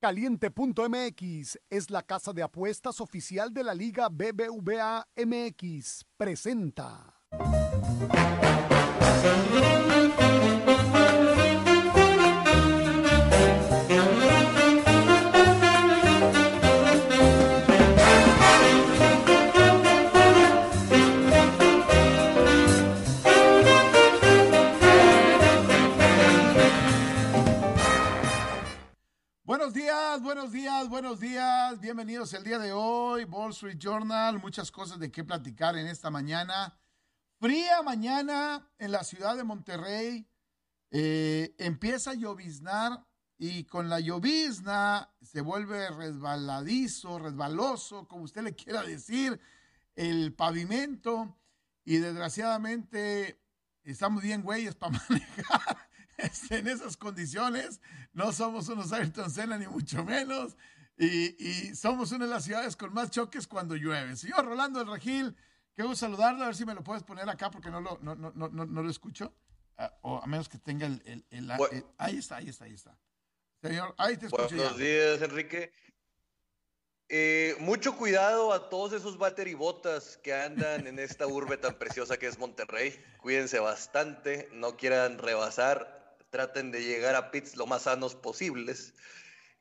Caliente.mx es la casa de apuestas oficial de la Liga BBVA MX. Presenta. Buenos días, buenos días. Bienvenidos el día de hoy, Wall Street Journal. Muchas cosas de qué platicar en esta mañana. Fría mañana en la ciudad de Monterrey. Eh, empieza a lloviznar y con la llovizna se vuelve resbaladizo, resbaloso, como usted le quiera decir, el pavimento. Y desgraciadamente estamos bien güeyes para manejar en esas condiciones. No somos unos Ayrton Senna ni mucho menos. Y, somos una de las ciudades con más choques cuando llueve. Señor Rolando del Regil, quiero saludarlo, a ver si me lo puedes poner acá porque no lo, no, no, no, no lo escucho. Ah, o a menos que tenga el... el, ahí está, ahí está, ahí está. Señor, ahí te escucho. Buenos días, Enrique. Eh, mucho cuidado a todos esos botas que andan en esta urbe tan preciosa que es Monterrey. Cuídense bastante, no quieran rebasar traten de llegar a pits lo más sanos posibles.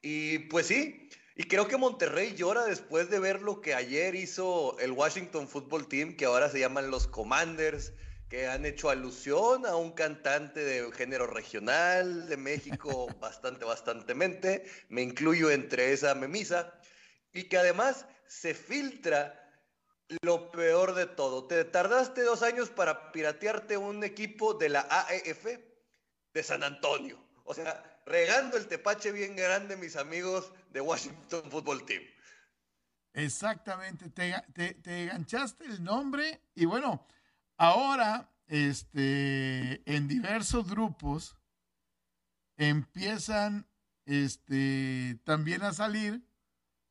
Y pues sí, y creo que Monterrey llora después de ver lo que ayer hizo el Washington Football Team, que ahora se llaman los Commanders, que han hecho alusión a un cantante de género regional de México bastante, bastantemente. Me incluyo entre esa memisa. Y que además se filtra lo peor de todo. Te tardaste dos años para piratearte un equipo de la AEF, de San Antonio. O sea, regando el tepache bien grande, mis amigos de Washington Football Team. Exactamente, te, te, enganchaste el nombre y bueno, ahora este, en diversos grupos empiezan este, también a salir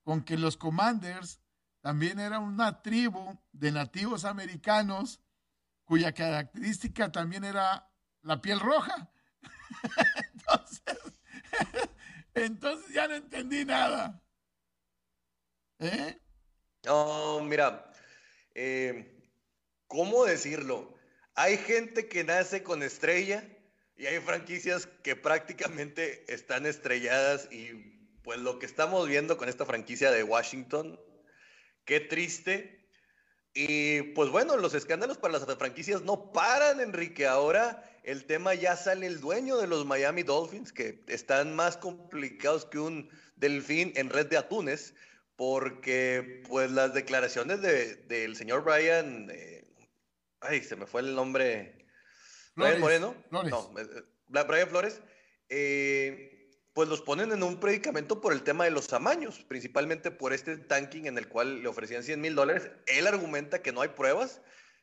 con que los Commanders también eran una tribu de nativos americanos cuya característica también era la piel roja. entonces, ya no entendí nada. ¿Eh? No, mira, eh, ¿cómo decirlo? Hay gente que nace con estrella y hay franquicias que prácticamente están estrelladas y pues lo que estamos viendo con esta franquicia de Washington, qué triste. Y pues bueno, los escándalos para las franquicias no paran, Enrique. Ahora el tema ya sale el dueño de los Miami Dolphins, que están más complicados que un delfín en red de atunes, porque pues las declaraciones del señor Brian, eh, ay, se me fue el nombre, Brian Moreno, no, eh, eh, Brian Flores, pues los ponen en un predicamento por el tema de los amaños, principalmente por este tanking en el cual le ofrecían 100 mil dólares. Él argumenta que no hay pruebas,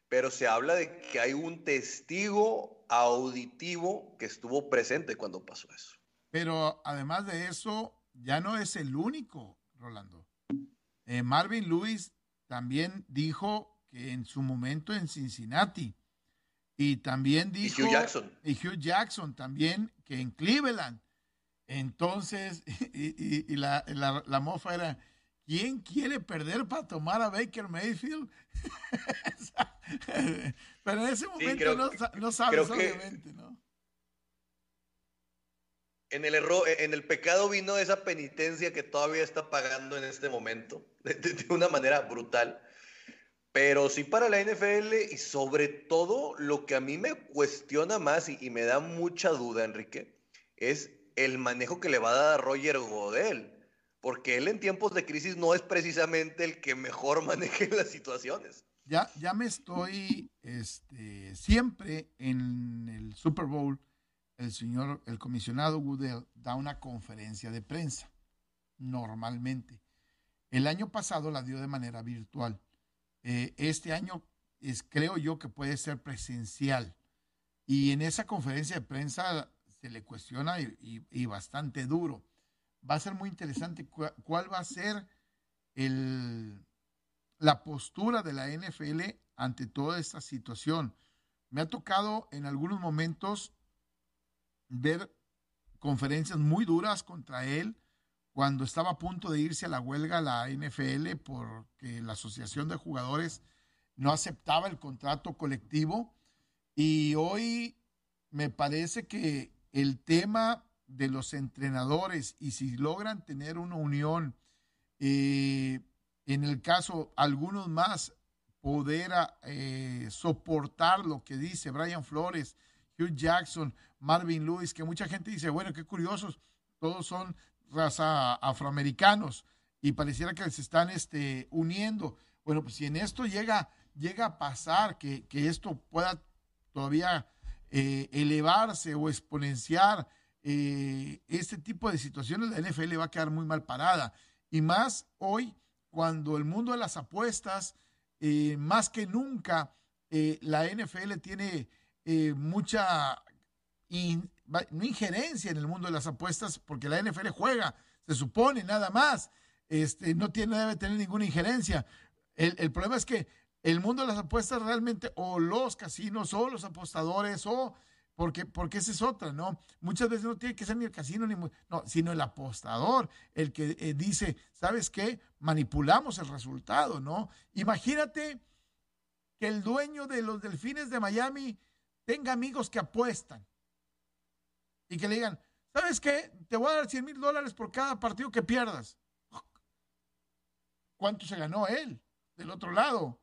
pero se habla de que hay un testigo auditivo que estuvo presente cuando pasó eso. Pero además de eso, ya no es el único, Rolando. Eh, Marvin Lewis también dijo que en su momento en Cincinnati, y también dijo... Y Hugh Jackson. Y Hugh Jackson también, que en Cleveland. Entonces, y, la, la mofa era, ¿quién quiere perder para tomar a Baker Mayfield? Pero en ese momento no, no, sabes, obviamente, ¿no? En el error, en el pecado vino esa penitencia que todavía está pagando en este momento, de, una manera brutal. Pero sí para la NFL y sobre todo lo que a mí me cuestiona más y, y me da mucha duda, Enrique, es el manejo que le va a dar a Roger Godel porque él en tiempos de crisis no es precisamente el que mejor maneje las situaciones. Ya, ya me estoy, este, siempre en el Super Bowl, el señor, el comisionado Goodell da una conferencia de prensa, normalmente. El año pasado la dio de manera virtual. Eh, este año es, creo yo que puede ser presencial. Y en esa conferencia de prensa se le cuestiona y bastante duro va a ser muy interesante cuál va a ser el, la postura de la NFL ante toda esta situación. Me ha tocado en algunos momentos ver conferencias muy duras contra él cuando estaba a punto de irse a la huelga la NFL porque la Asociación de Jugadores no aceptaba el contrato colectivo y hoy me parece que el tema de los entrenadores y si logran tener una unión, eh, en el caso algunos más, poder eh, soportar lo que dice Brian Flores, Hugh Jackson, Marvin Lewis, que mucha gente dice, bueno, qué curiosos, todos son raza afroamericanos y pareciera que se están este, uniendo. Bueno, pues si en esto llega, llega a pasar que, que esto pueda todavía eh, elevarse o exponenciar eh, este tipo de situaciones, la NFL va a quedar muy mal parada. Y más hoy, cuando el mundo de las apuestas, eh, más que nunca, la NFL tiene mucha injerencia en el mundo de las apuestas, porque la NFL juega, se supone, nada más. Este, no, tiene, debe tener ninguna injerencia. El, el problema es que el mundo de las apuestas realmente, o los casinos, o los apostadores, o porque, porque esa es otra, ¿no? Muchas veces no tiene que ser ni el casino, ni, no, sino el apostador, el que eh, dice, ¿sabes qué? Manipulamos el resultado, ¿no? Imagínate que el dueño de los delfines de Miami tenga amigos que apuestan y que le digan, ¿sabes qué? Te voy a dar 100 mil dólares por cada partido que pierdas. ¿Cuánto se ganó él del otro lado?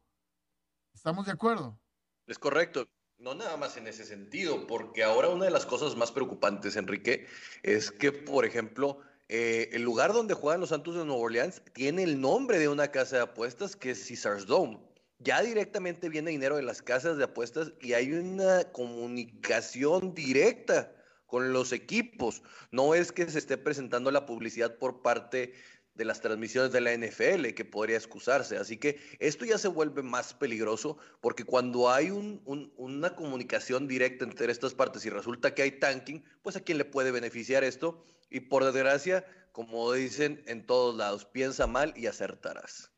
¿Estamos de acuerdo? Es correcto. No nada más en ese sentido, porque ahora una de las cosas más preocupantes, Enrique, es que, por ejemplo, eh, el lugar donde juegan los Santos de Nueva Orleans tiene el nombre de una casa de apuestas que es Caesars Dome. Ya directamente viene dinero de las casas de apuestas y hay una comunicación directa con los equipos. No es que se esté presentando la publicidad por parte de las transmisiones de la NFL que podría excusarse. Así que esto ya se vuelve más peligroso porque cuando hay una comunicación directa entre estas partes y resulta que hay tanking, pues a quién le puede beneficiar esto. Y por desgracia, como dicen en todos lados, piensa mal y acertarás.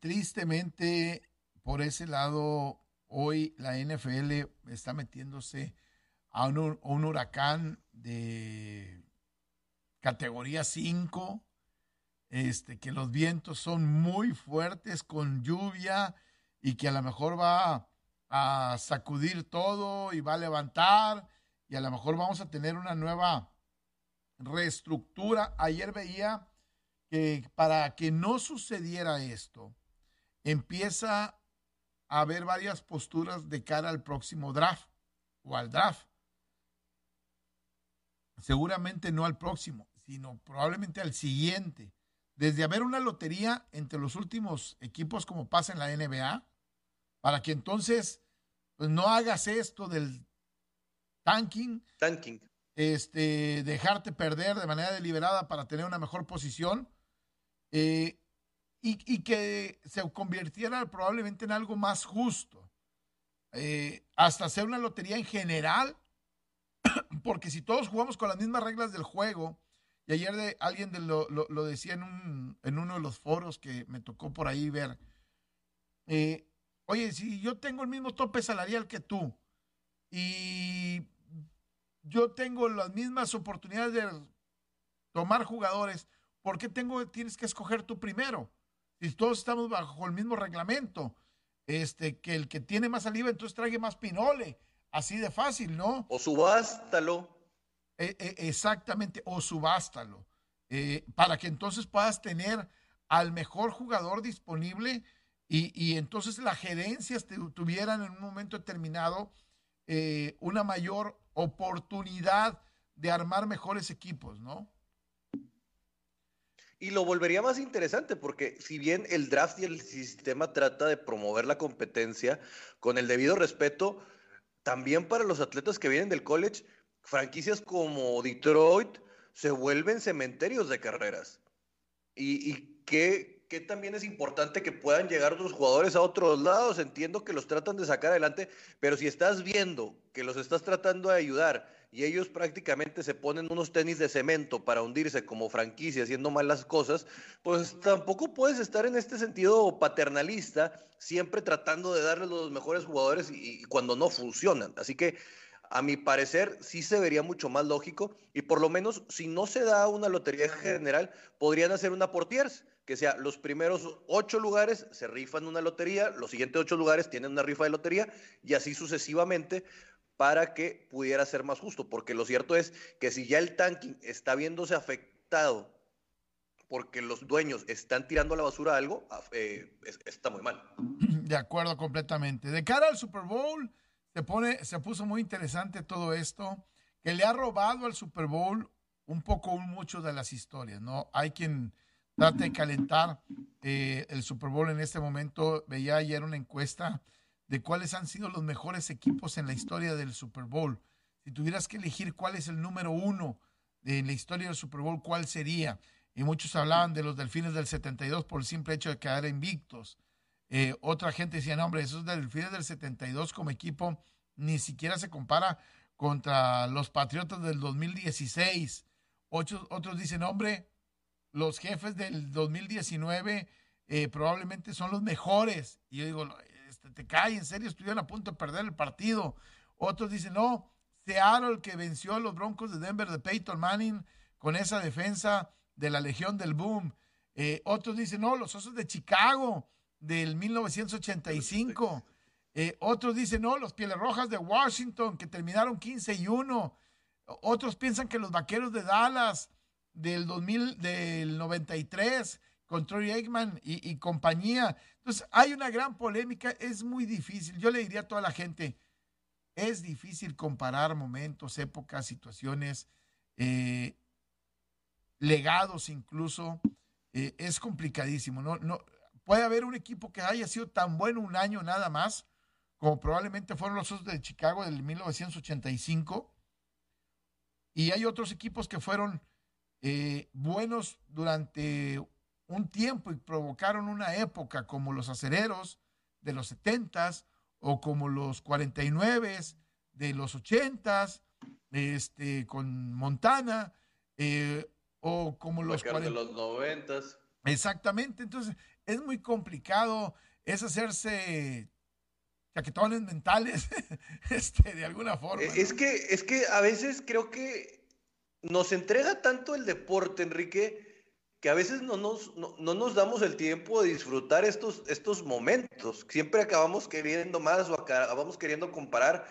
tristemente, por ese lado, hoy la NFL está metiéndose a un, un huracán de categoría 5 este, que los vientos son muy fuertes con lluvia y que a lo mejor va a sacudir todo y va a levantar y a lo mejor vamos a tener una nueva reestructura. Ayer veía que para que no sucediera esto, empieza a haber varias posturas de cara al próximo draft o al draft. Seguramente no al próximo, sino probablemente al siguiente desde haber una lotería entre los últimos equipos como pasa en la NBA, para que entonces pues, no hagas esto del tanking. Tanking. Este, dejarte perder de manera deliberada para tener una mejor posición. Eh, y, que se convirtiera probablemente en algo más justo. Eh, hasta hacer una lotería en general, porque si todos jugamos con las mismas reglas del juego, y ayer alguien lo, decía en uno de los foros que me tocó por ahí ver. Eh, oye, si yo tengo el mismo tope salarial que tú y yo tengo las mismas oportunidades de tomar jugadores, ¿por qué tengo, tienes que escoger tú primero? Si todos estamos bajo el mismo reglamento, este, que el que tiene más saliva entonces trague más pinole, así de fácil, ¿no? O subástalo. Eh, eh, exactamente, o subástalo, eh, para que entonces puedas tener al mejor jugador disponible y, entonces las gerencias tuvieran en un momento determinado una mayor oportunidad de armar mejores equipos, ¿no? Y lo volvería más interesante porque si bien el draft y el sistema trata de promover la competencia con el debido respeto, también para los atletas que vienen del college, franquicias como Detroit se vuelven cementerios de carreras. Y, y que, también es importante que puedan llegar otros jugadores a otros lados. Entiendo que los tratan de sacar adelante, pero si estás viendo que los estás tratando de ayudar y ellos prácticamente se ponen unos tenis de cemento para hundirse como franquicia haciendo malas cosas, pues tampoco puedes estar en este sentido paternalista, siempre tratando de darles los mejores jugadores y cuando no funcionan. Así que a mi parecer sí se vería mucho más lógico y por lo menos si no se da una lotería general, podrían hacer una portiers, que sea los primeros ocho lugares se rifan una lotería, los siguientes ocho lugares tienen una rifa de lotería y así sucesivamente para que pudiera ser más justo, porque lo cierto es que si ya el tanking está viéndose afectado porque los dueños están tirando a la basura algo, eh, está muy mal. De acuerdo completamente. De cara al Super Bowl, se, pone, se puso muy interesante todo esto, que le ha robado al Super Bowl un poco mucho de las historias, ¿no? Hay quien trata de calentar eh, el Super Bowl en este momento. Veía ayer una encuesta de cuáles han sido los mejores equipos en la historia del Super Bowl. Si tuvieras que elegir cuál es el número uno de la historia del Super Bowl, ¿cuál sería? Y muchos hablaban de los Delfines del 72 por el simple hecho de quedar invictos. Eh, otra gente decía, no, hombre, esos delfines del 72 como equipo ni siquiera se compara contra los Patriotas del 2016. Otros, otros dicen, hombre, los jefes del 2019 eh, probablemente son los mejores. Y yo digo, este, te cae, en serio, estuvieron a punto de perder el partido. Otros dicen, no, Seattle que venció a los Broncos de Denver de Peyton Manning con esa defensa de la Legión del Boom. Eh, otros dicen, no, los Osos de Chicago del 1985. Eh, otros dicen, no, los Pieles Rojas de Washington, que terminaron 15 y 1. Otros piensan que los Vaqueros de Dallas del 2000, del 93, con Troy Aikman y, y, compañía. Entonces, hay una gran polémica, es muy difícil. Yo le diría a toda la gente, es difícil comparar momentos, épocas, situaciones, eh, legados incluso. Eh, es complicadísimo. No, no, puede haber un equipo que haya sido tan bueno un año nada más, como probablemente fueron los Osos de Chicago del 1985. Y hay otros equipos que fueron eh, buenos durante un tiempo y provocaron una época como los acereros de los 70 o como los 49 de los 80 este, con Montana eh, o como los, de los 90 Exactamente, entonces es muy complicado, es hacerse chaquetones mentales, este, de alguna forma. Es, que, es que a veces creo que nos entrega tanto el deporte, Enrique, que a veces no nos, no, nos damos el tiempo de disfrutar estos, estos momentos. Siempre acabamos queriendo más o acabamos queriendo comparar.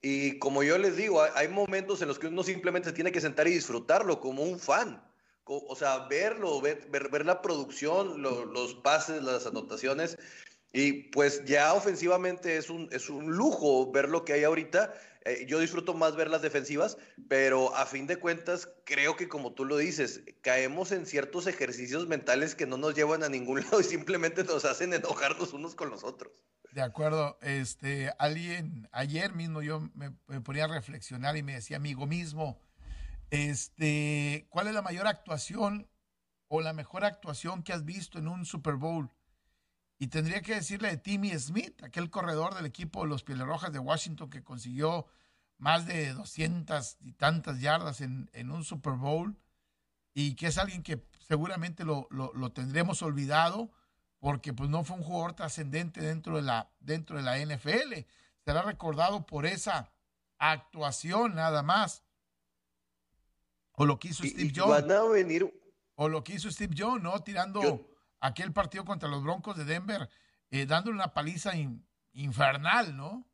Y como yo les digo, hay momentos en los que uno simplemente se tiene que sentar y disfrutarlo como un fan o sea, verlo, ver, ver, la producción, los pases, las anotaciones. Y pues ya ofensivamente es un, es un lujo ver lo que hay ahorita. Eh, yo disfruto más ver las defensivas, pero a fin de cuentas creo que como tú lo dices, caemos en ciertos ejercicios mentales que no nos llevan a ningún lado y simplemente nos hacen enojarnos unos con los otros. De acuerdo, este, alguien, ayer mismo yo me, me ponía a reflexionar y me decía, amigo mismo, este, ¿cuál es la mayor actuación o la mejor actuación que has visto en un Super Bowl? Y tendría que decirle de Timmy Smith, aquel corredor del equipo de los Pieles Rojas de Washington que consiguió más de 200 y tantas yardas en, un Super Bowl y que es alguien que seguramente lo, tendremos olvidado porque pues no fue un jugador trascendente dentro de la dentro de la NFL. Será recordado por esa actuación nada más. O lo que hizo Steve Jones. O lo que hizo Steve Jones, ¿no? Tirando aquel partido contra los Broncos de Denver, eh, dándole una paliza infernal, ¿no?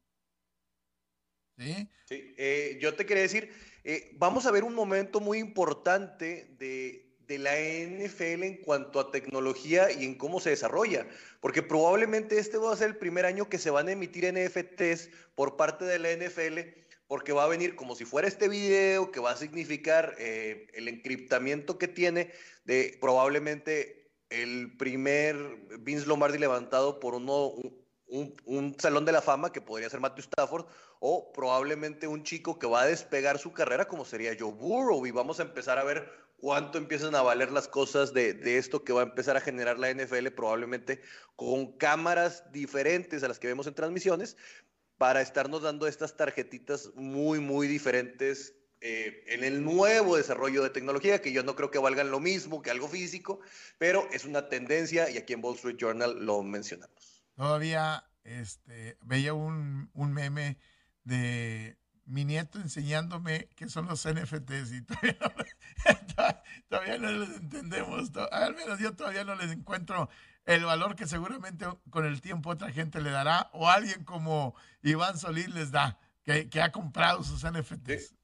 Sí. sí eh, yo te quería decir, eh, vamos a ver un momento muy importante de, de la NFL en cuanto a tecnología y en cómo se desarrolla, porque probablemente este va a ser el primer año que se van a emitir NFTs por parte de la NFL porque va a venir como si fuera este video que va a significar eh, el encriptamiento que tiene de probablemente el primer Vince Lombardi levantado por uno, un, salón de la fama que podría ser Matthew Stafford o probablemente un chico que va a despegar su carrera como sería Joe Burrow. Y vamos a empezar a ver cuánto empiezan a valer las cosas de, de, esto que va a empezar a generar la NFL probablemente con cámaras diferentes a las que vemos en transmisiones, para estarnos dando estas tarjetitas muy, muy diferentes eh, en el nuevo desarrollo de tecnología, que yo no creo que valgan lo mismo que algo físico, pero es una tendencia y aquí en Wall Street Journal lo mencionamos. Todavía este, veía un, un meme de mi nieto enseñándome qué son los NFTs y todavía no, les entendemos. Al menos yo todavía no les encuentro el valor que seguramente con el tiempo otra gente le dará o alguien como Iván Solís les da, que, ha comprado sus NFTs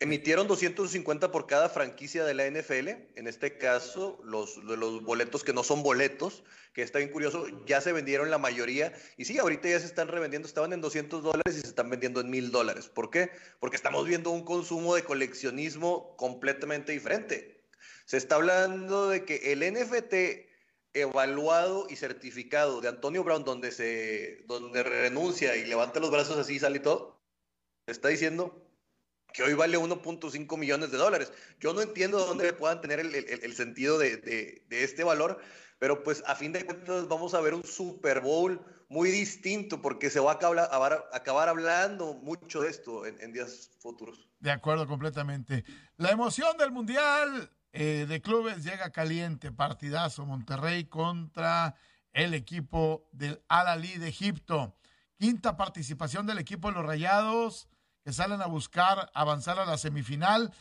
emitieron 250 por cada franquicia de la NFL. En este caso, los, los boletos que no son boletos, que está bien curioso, ya se vendieron la mayoría. Y sí, ahorita ya se están revendiendo, estaban en 200 dólares y se están vendiendo en 1000 dólares. ¿Por qué? Porque estamos viendo un consumo de coleccionismo completamente diferente. Se está hablando de que el NFT evaluado y certificado de Antonio Brown, donde, se, donde renuncia y levanta los brazos así y sale todo, está diciendo que hoy vale 1.5 millones de dólares. Yo no entiendo dónde puedan tener el, sentido de, este valor, pero pues a fin de cuentas vamos a ver un Super Bowl muy distinto porque se va a acabar, acabar hablando mucho de esto en, días futuros. De acuerdo, completamente. La emoción del Mundial eh, de Clubes llega caliente, partidazo Monterrey contra el equipo del Al-Ali de Egipto. Quinta participación del equipo de los Rayados que salen a buscar avanzar a la semifinal,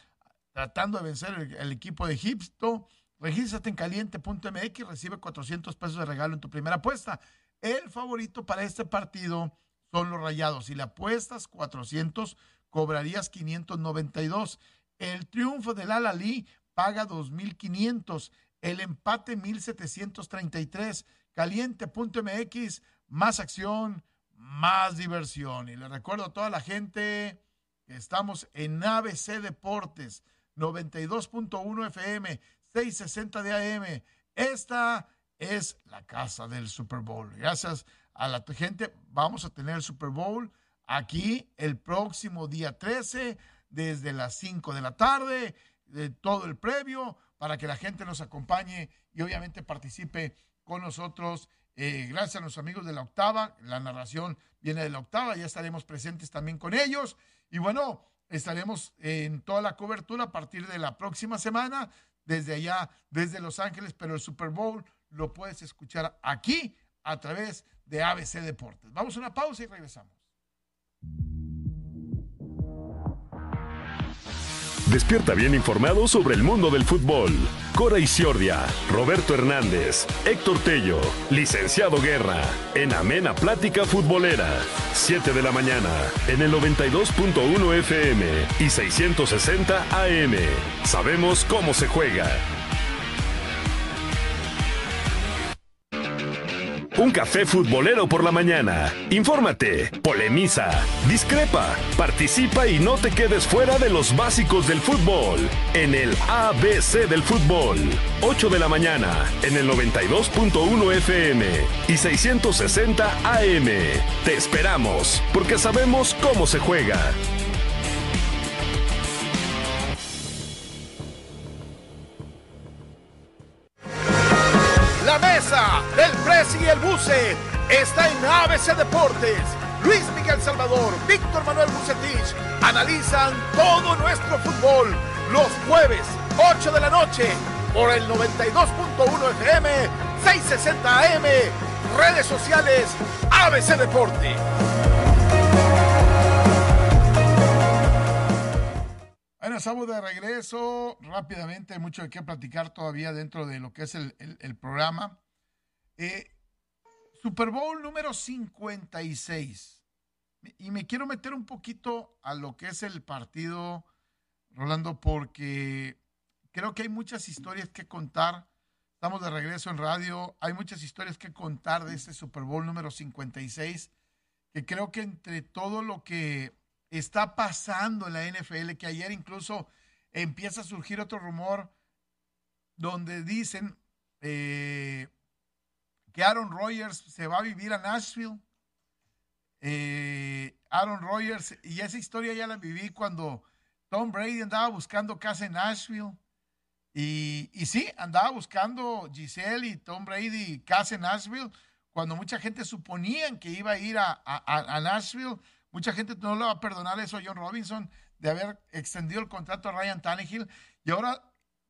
tratando de vencer el, equipo de Egipto. Regístrate en caliente.mx recibe 400 pesos de regalo en tu primera apuesta. El favorito para este partido son los Rayados. Si le apuestas 400, cobrarías 592. El triunfo del Al-Ali paga 2.500. El empate 1.733. Caliente.mx, más acción, más diversión. Y le recuerdo a toda la gente que estamos en ABC Deportes, 92.1 FM, 660 de AM. Esta es la casa del Super Bowl. Gracias a la gente, vamos a tener el Super Bowl aquí el próximo día 13, desde las 5 de la tarde, de todo el previo, para que la gente nos acompañe y obviamente participe con nosotros eh, gracias a los amigos de la octava, la narración viene de la octava, ya estaremos presentes también con ellos. Y bueno, estaremos en toda la cobertura a partir de la próxima semana, desde allá, desde Los Ángeles, pero el Super Bowl lo puedes escuchar aquí a través de ABC Deportes. Vamos a una pausa y regresamos. Despierta bien informado sobre el mundo del fútbol. Cora Isiordia, Roberto Hernández, Héctor Tello, Licenciado Guerra, en Amena Plática Futbolera. 7 de la mañana, en el 92.1 FM y 660 AM. Sabemos cómo se juega. Un café futbolero por la mañana. Infórmate, polemiza, discrepa, participa y no te quedes fuera de los básicos del fútbol. En el ABC del fútbol. 8 de la mañana en el 92.1 FM y 660 AM. Te esperamos porque sabemos cómo se juega. ABC Deportes. Luis Miguel Salvador, Víctor Manuel Bucetich analizan todo nuestro fútbol los jueves, 8 de la noche, por el 92.1 FM, 660 AM, redes sociales, ABC Deporte. Bueno, estamos de regreso rápidamente, hay mucho de qué platicar todavía dentro de lo que es el, el programa. Eh, Super Bowl número 56. Y me quiero meter un poquito a lo que es el partido, Rolando, porque creo que hay muchas historias que contar. Estamos de regreso en radio. Hay muchas historias que contar de este Super Bowl número 56, que creo que entre todo lo que está pasando en la NFL, que ayer incluso empieza a surgir otro rumor donde dicen eh, que Aaron Rodgers se va a vivir a Nashville. Eh, Aaron Rodgers, y esa historia ya la viví cuando Tom Brady andaba buscando casa en Nashville. Y, y sí, andaba buscando Giselle y Tom Brady casa en Nashville, cuando mucha gente suponía que iba a ir a, a, Nashville. Mucha gente no le va a perdonar eso a John Robinson de haber extendido el contrato a Ryan Tannehill. Y ahora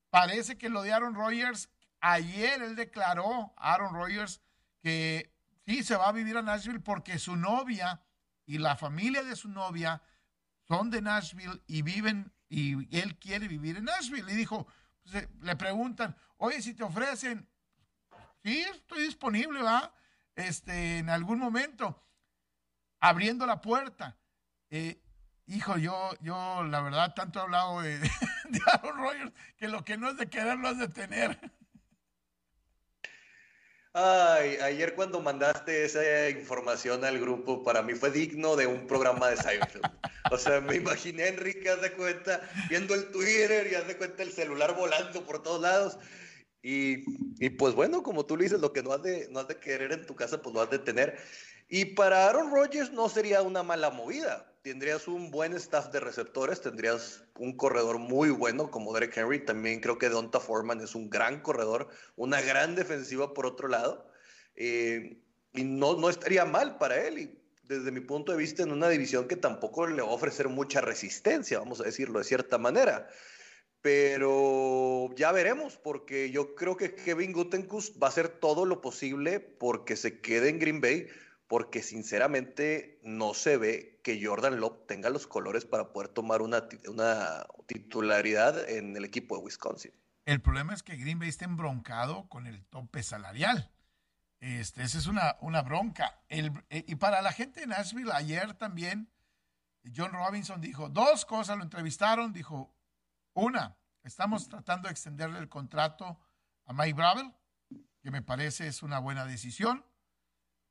parece que lo de Aaron Rodgers Ayer él declaró, Aaron Rodgers, que sí se va a vivir a Nashville porque su novia y la familia de su novia son de Nashville y viven, y él quiere vivir en Nashville. Y dijo, pues, eh, le preguntan, oye, si te ofrecen, sí, estoy disponible, ¿va? Este, en algún momento, abriendo la puerta. Eh, hijo, yo, yo, la verdad, tanto he hablado de, de Aaron Rodgers que lo que no es de querer, lo es de tener. Ay, ayer cuando mandaste esa información al grupo, para mí fue digno de un programa de Seinfeld. O sea, me imaginé Enrique, haz de cuenta, viendo el Twitter y haz de cuenta el celular volando por todos lados. Y, y, pues bueno, como tú dices, lo que no has, de, no has de querer en tu casa, pues lo has de tener. Y para Aaron Rodgers no sería una mala movida tendrías un buen staff de receptores, tendrías un corredor muy bueno como Derek Henry, también creo que Donta Foreman es un gran corredor, una gran defensiva por otro lado, eh, y no, no estaría mal para él, y desde mi punto de vista en una división que tampoco le va a ofrecer mucha resistencia, vamos a decirlo de cierta manera. Pero ya veremos, porque yo creo que Kevin Gutenkust va a hacer todo lo posible porque se quede en Green Bay, porque sinceramente no se ve que Jordan Love tenga los colores para poder tomar una, titularidad en el equipo de Wisconsin. El problema es que Green Bay está embroncado con el tope salarial. Este, esa es una, una bronca. Eh, y para la gente de Nashville, ayer también, John Robinson dijo dos cosas, lo entrevistaron, dijo, una, estamos tratando de extenderle el contrato a Mike Bravel, que me parece es una buena decisión.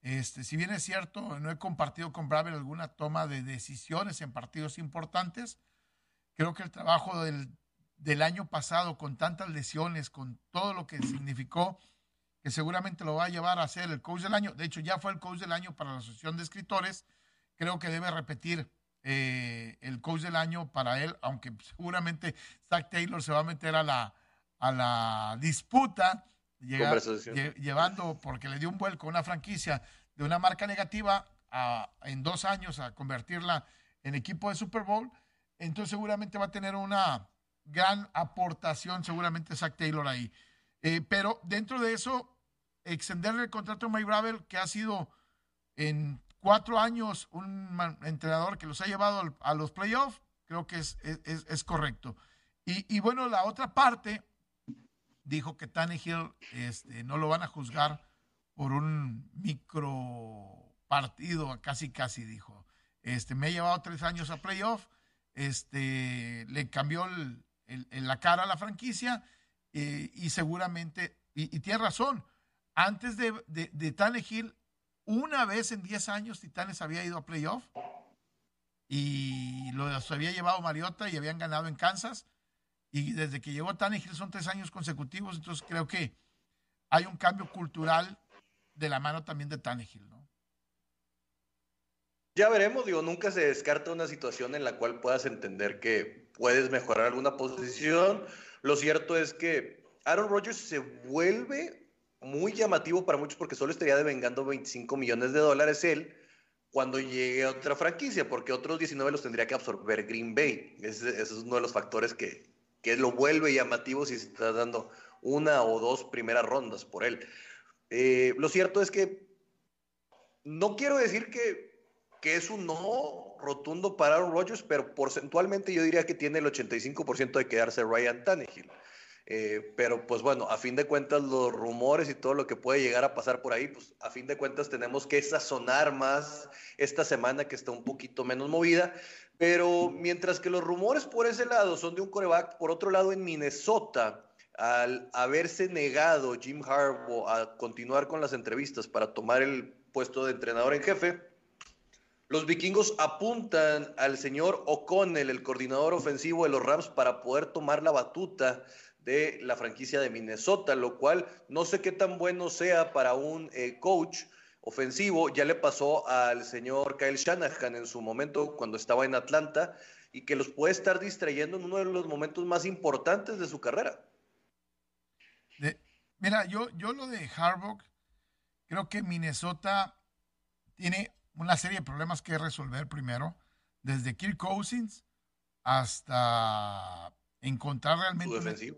Este, si bien es cierto, no he compartido con Bravel alguna toma de decisiones en partidos importantes, creo que el trabajo del, del año pasado, con tantas lesiones, con todo lo que significó, que seguramente lo va a llevar a ser el coach del año, de hecho ya fue el coach del año para la Asociación de Escritores, creo que debe repetir eh, el coach del año para él, aunque seguramente Zach Taylor se va a meter a la, a la disputa llevando, porque le dio un vuelco a una franquicia de una marca negativa a, en dos años a convertirla en equipo de Super Bowl, entonces seguramente va a tener una gran aportación, seguramente Zach Taylor ahí. Eh, pero dentro de eso, extenderle el contrato a Mike Bravel, que ha sido en cuatro años un entrenador que los ha llevado a los playoffs, creo que es, es, es correcto. Y, y, bueno, la otra parte dijo que Tannehill este, no lo van a juzgar por un micro partido, casi casi dijo. Este, me ha llevado tres años a playoff, este, le cambió el, la cara a la franquicia eh, y seguramente, y, tiene razón, antes de, de, Tannehill, una vez en diez años Titanes había ido a playoff y los había llevado Mariota y habían ganado en Kansas y desde que llegó Tannehill son tres años consecutivos, entonces creo que hay un cambio cultural de la mano también de Tannehill, ¿no? Ya veremos, digo, nunca se descarta una situación en la cual puedas entender que puedes mejorar alguna posición. Lo cierto es que Aaron Rodgers se vuelve muy llamativo para muchos porque solo estaría devengando 25 millones de dólares él cuando llegue a otra franquicia, porque otros 19 los tendría que absorber Green Bay. Ese, es uno de los factores que, que lo vuelve llamativo si se está dando una o dos primeras rondas por él. Eh, lo cierto es que no quiero decir que, que es un no rotundo para Aaron Rodgers, pero porcentualmente yo diría que tiene el 85% de quedarse Ryan Tannehill. Eh, pero pues bueno, a fin de cuentas los rumores y todo lo que puede llegar a pasar por ahí, pues a fin de cuentas tenemos que sazonar más esta semana que está un poquito menos movida. Pero mientras que los rumores por ese lado son de un coreback, por otro lado en Minnesota, al haberse negado Jim Harbaugh a continuar con las entrevistas para tomar el puesto de entrenador en jefe, los vikingos apuntan al señor O'Connell, el coordinador ofensivo de los Rams, para poder tomar la batuta de la franquicia de Minnesota, lo cual no sé qué tan bueno sea para un eh, coach ofensivo. Ya le pasó al señor Kyle Shanahan en su momento cuando estaba en Atlanta y que los puede estar distrayendo en uno de los momentos más importantes de su carrera. mira, yo, yo lo de Harbaugh, creo que Minnesota tiene una serie de problemas que resolver primero, desde Kirk Cousins hasta encontrar realmente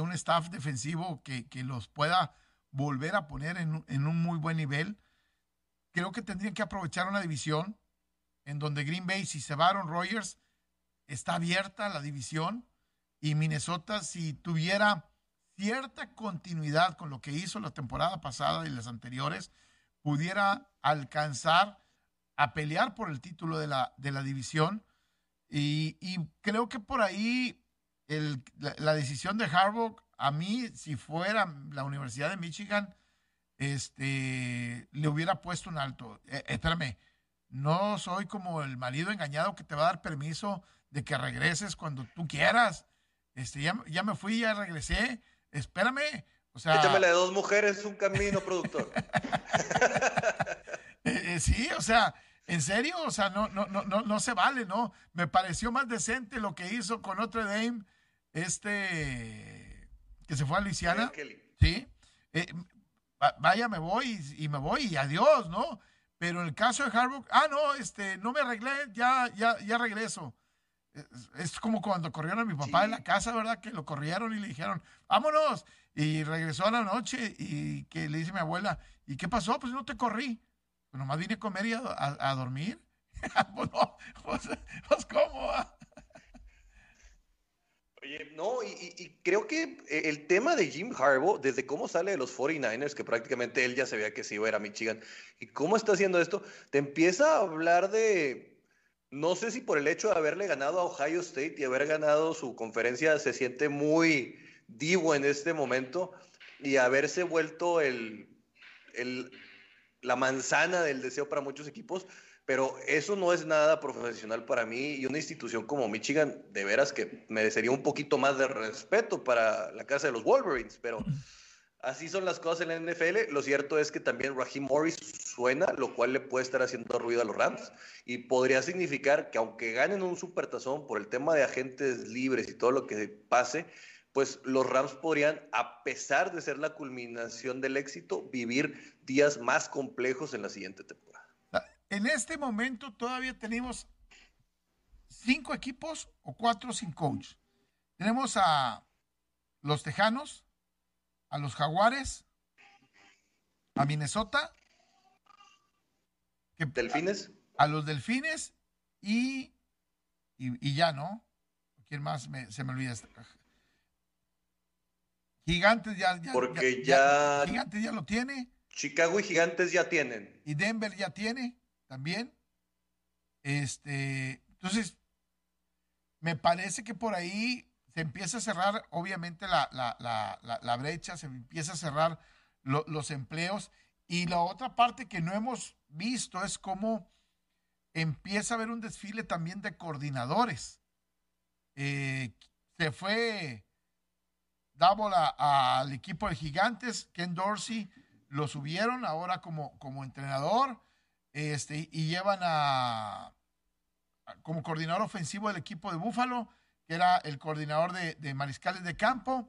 un, un staff defensivo que, que los pueda volver a poner en, en, un muy buen nivel. Creo que tendrían que aprovechar una división en donde Green Bay, si se va está abierta la división y Minnesota, si tuviera cierta continuidad con lo que hizo la temporada pasada y las anteriores, pudiera alcanzar a pelear por el título de la, de la división. Y, creo que por ahí la, decisión de Harbaugh, a mí, si fuera la Universidad de Michigan, este, le hubiera puesto un alto. Eh, espérame, no soy como el marido engañado que te va a dar permiso de que regreses cuando tú quieras. Este, ya, ya me fui, ya regresé. Espérame. O sea, Échame la de dos mujeres, un camino, productor. Eh, eh, sí, o sea, en serio, o sea, no, no, no, no, no se vale, ¿no? Me pareció más decente lo que hizo con Notre Dame, este, que se fue a Luisiana. Sí. Eh, vaya, me voy y, me voy y adiós, ¿no? Pero en el caso de Harbaugh, ah, no, este, no me arreglé, ya, ya, ya regreso. Es, como cuando corrieron a mi papá en la casa, ¿verdad? Que lo corrieron y le dijeron, vámonos. Y regresó a la noche y que le dice mi abuela, ¿y qué pasó? Pues no te corrí. Pues nomás vine a comer y a, dormir. pues no, pues, pues ¿cómo? No, y, creo que el tema de Jim Harbaugh, desde cómo sale de los 49ers, que prácticamente él ya sabía que se iba a ir a Michigan, y cómo está haciendo esto, te empieza a hablar de, no sé si por el hecho de haberle ganado a Ohio State y haber ganado su conferencia se siente muy divo en este momento y haberse vuelto el, el, la manzana del deseo para muchos equipos, pero eso no es nada profesional para mí y una institución como Michigan, de veras que merecería un poquito más de respeto para la casa de los Wolverines, pero Así son las cosas en la NFL. Lo cierto es que también Raheem Morris suena, lo cual le puede estar haciendo ruido a los Rams. Y podría significar que aunque ganen un supertazón por el tema de agentes libres y todo lo que pase, pues los Rams podrían, a pesar de ser la culminación del éxito, vivir días más complejos en la siguiente temporada. En este momento todavía tenemos cinco equipos o cuatro sin coach. Tenemos a los Tejanos, a los Jaguares, a Minnesota. ¿Delfines? A, los Delfines y, y, ya, ¿no? ¿Quién más se me olvida? Gigantes ya, Porque ya, Gigantes ya lo tiene. Chicago y Gigantes ya tienen. Y Denver ya tiene también. Este, entonces, me parece que por ahí se empieza a cerrar, obviamente, la, brecha, se empieza a cerrar los empleos. Y la otra parte que no hemos visto es cómo empieza a haber un desfile también de coordinadores. Eh, se fue Dábola al equipo de Gigantes, Ken Dorsey lo subieron ahora como, como entrenador este, y llevan a como coordinador ofensivo del equipo de Búfalo que era el coordinador de, mariscales de campo,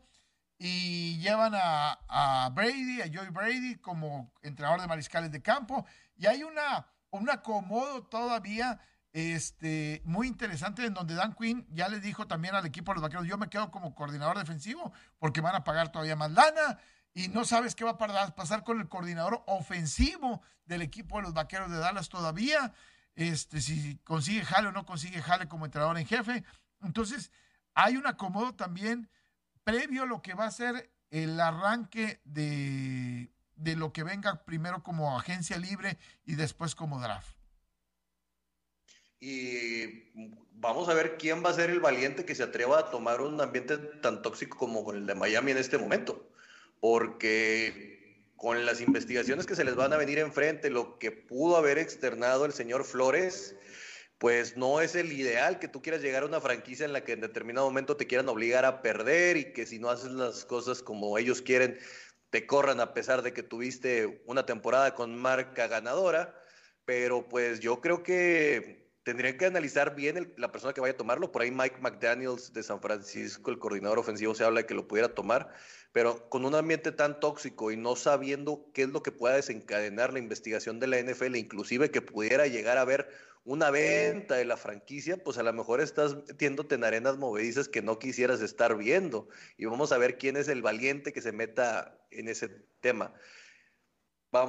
y llevan a, Brady, a Joey Brady, como entrenador de mariscales de campo, y hay una, un acomodo todavía este, muy interesante en donde Dan Quinn ya le dijo también al equipo de los vaqueros, yo me quedo como coordinador defensivo porque van a pagar todavía más lana y no sabes qué va a pasar con el coordinador ofensivo del equipo de los vaqueros de Dallas todavía, este, si consigue jale o no consigue jale como entrenador en jefe. Entonces, hay un acomodo también previo a lo que va a ser el arranque de, lo que venga primero como agencia libre y después como draft. Y vamos a ver quién va a ser el valiente que se atreva a tomar un ambiente tan tóxico como el de Miami en este momento. Porque con las investigaciones que se les van a venir enfrente, lo que pudo haber externado el señor Flores, pues no es el ideal que tú quieras llegar a una franquicia en la que en determinado momento te quieran obligar a perder y que si no haces las cosas como ellos quieren, te corran a pesar de que tuviste una temporada con marca ganadora. Pero pues yo creo que tendrían que analizar bien la persona que vaya a tomarlo. Por ahí Mike McDaniels de San Francisco, el coordinador ofensivo, se habla de que lo pudiera tomar, pero con un ambiente tan tóxico y no sabiendo qué es lo que pueda desencadenar la investigación de la NFL, inclusive que pudiera llegar a ver una venta de la franquicia, pues a lo mejor estás metiéndote en arenas movedizas que no quisieras estar viendo. Y vamos a ver quién es el valiente que se meta en ese tema.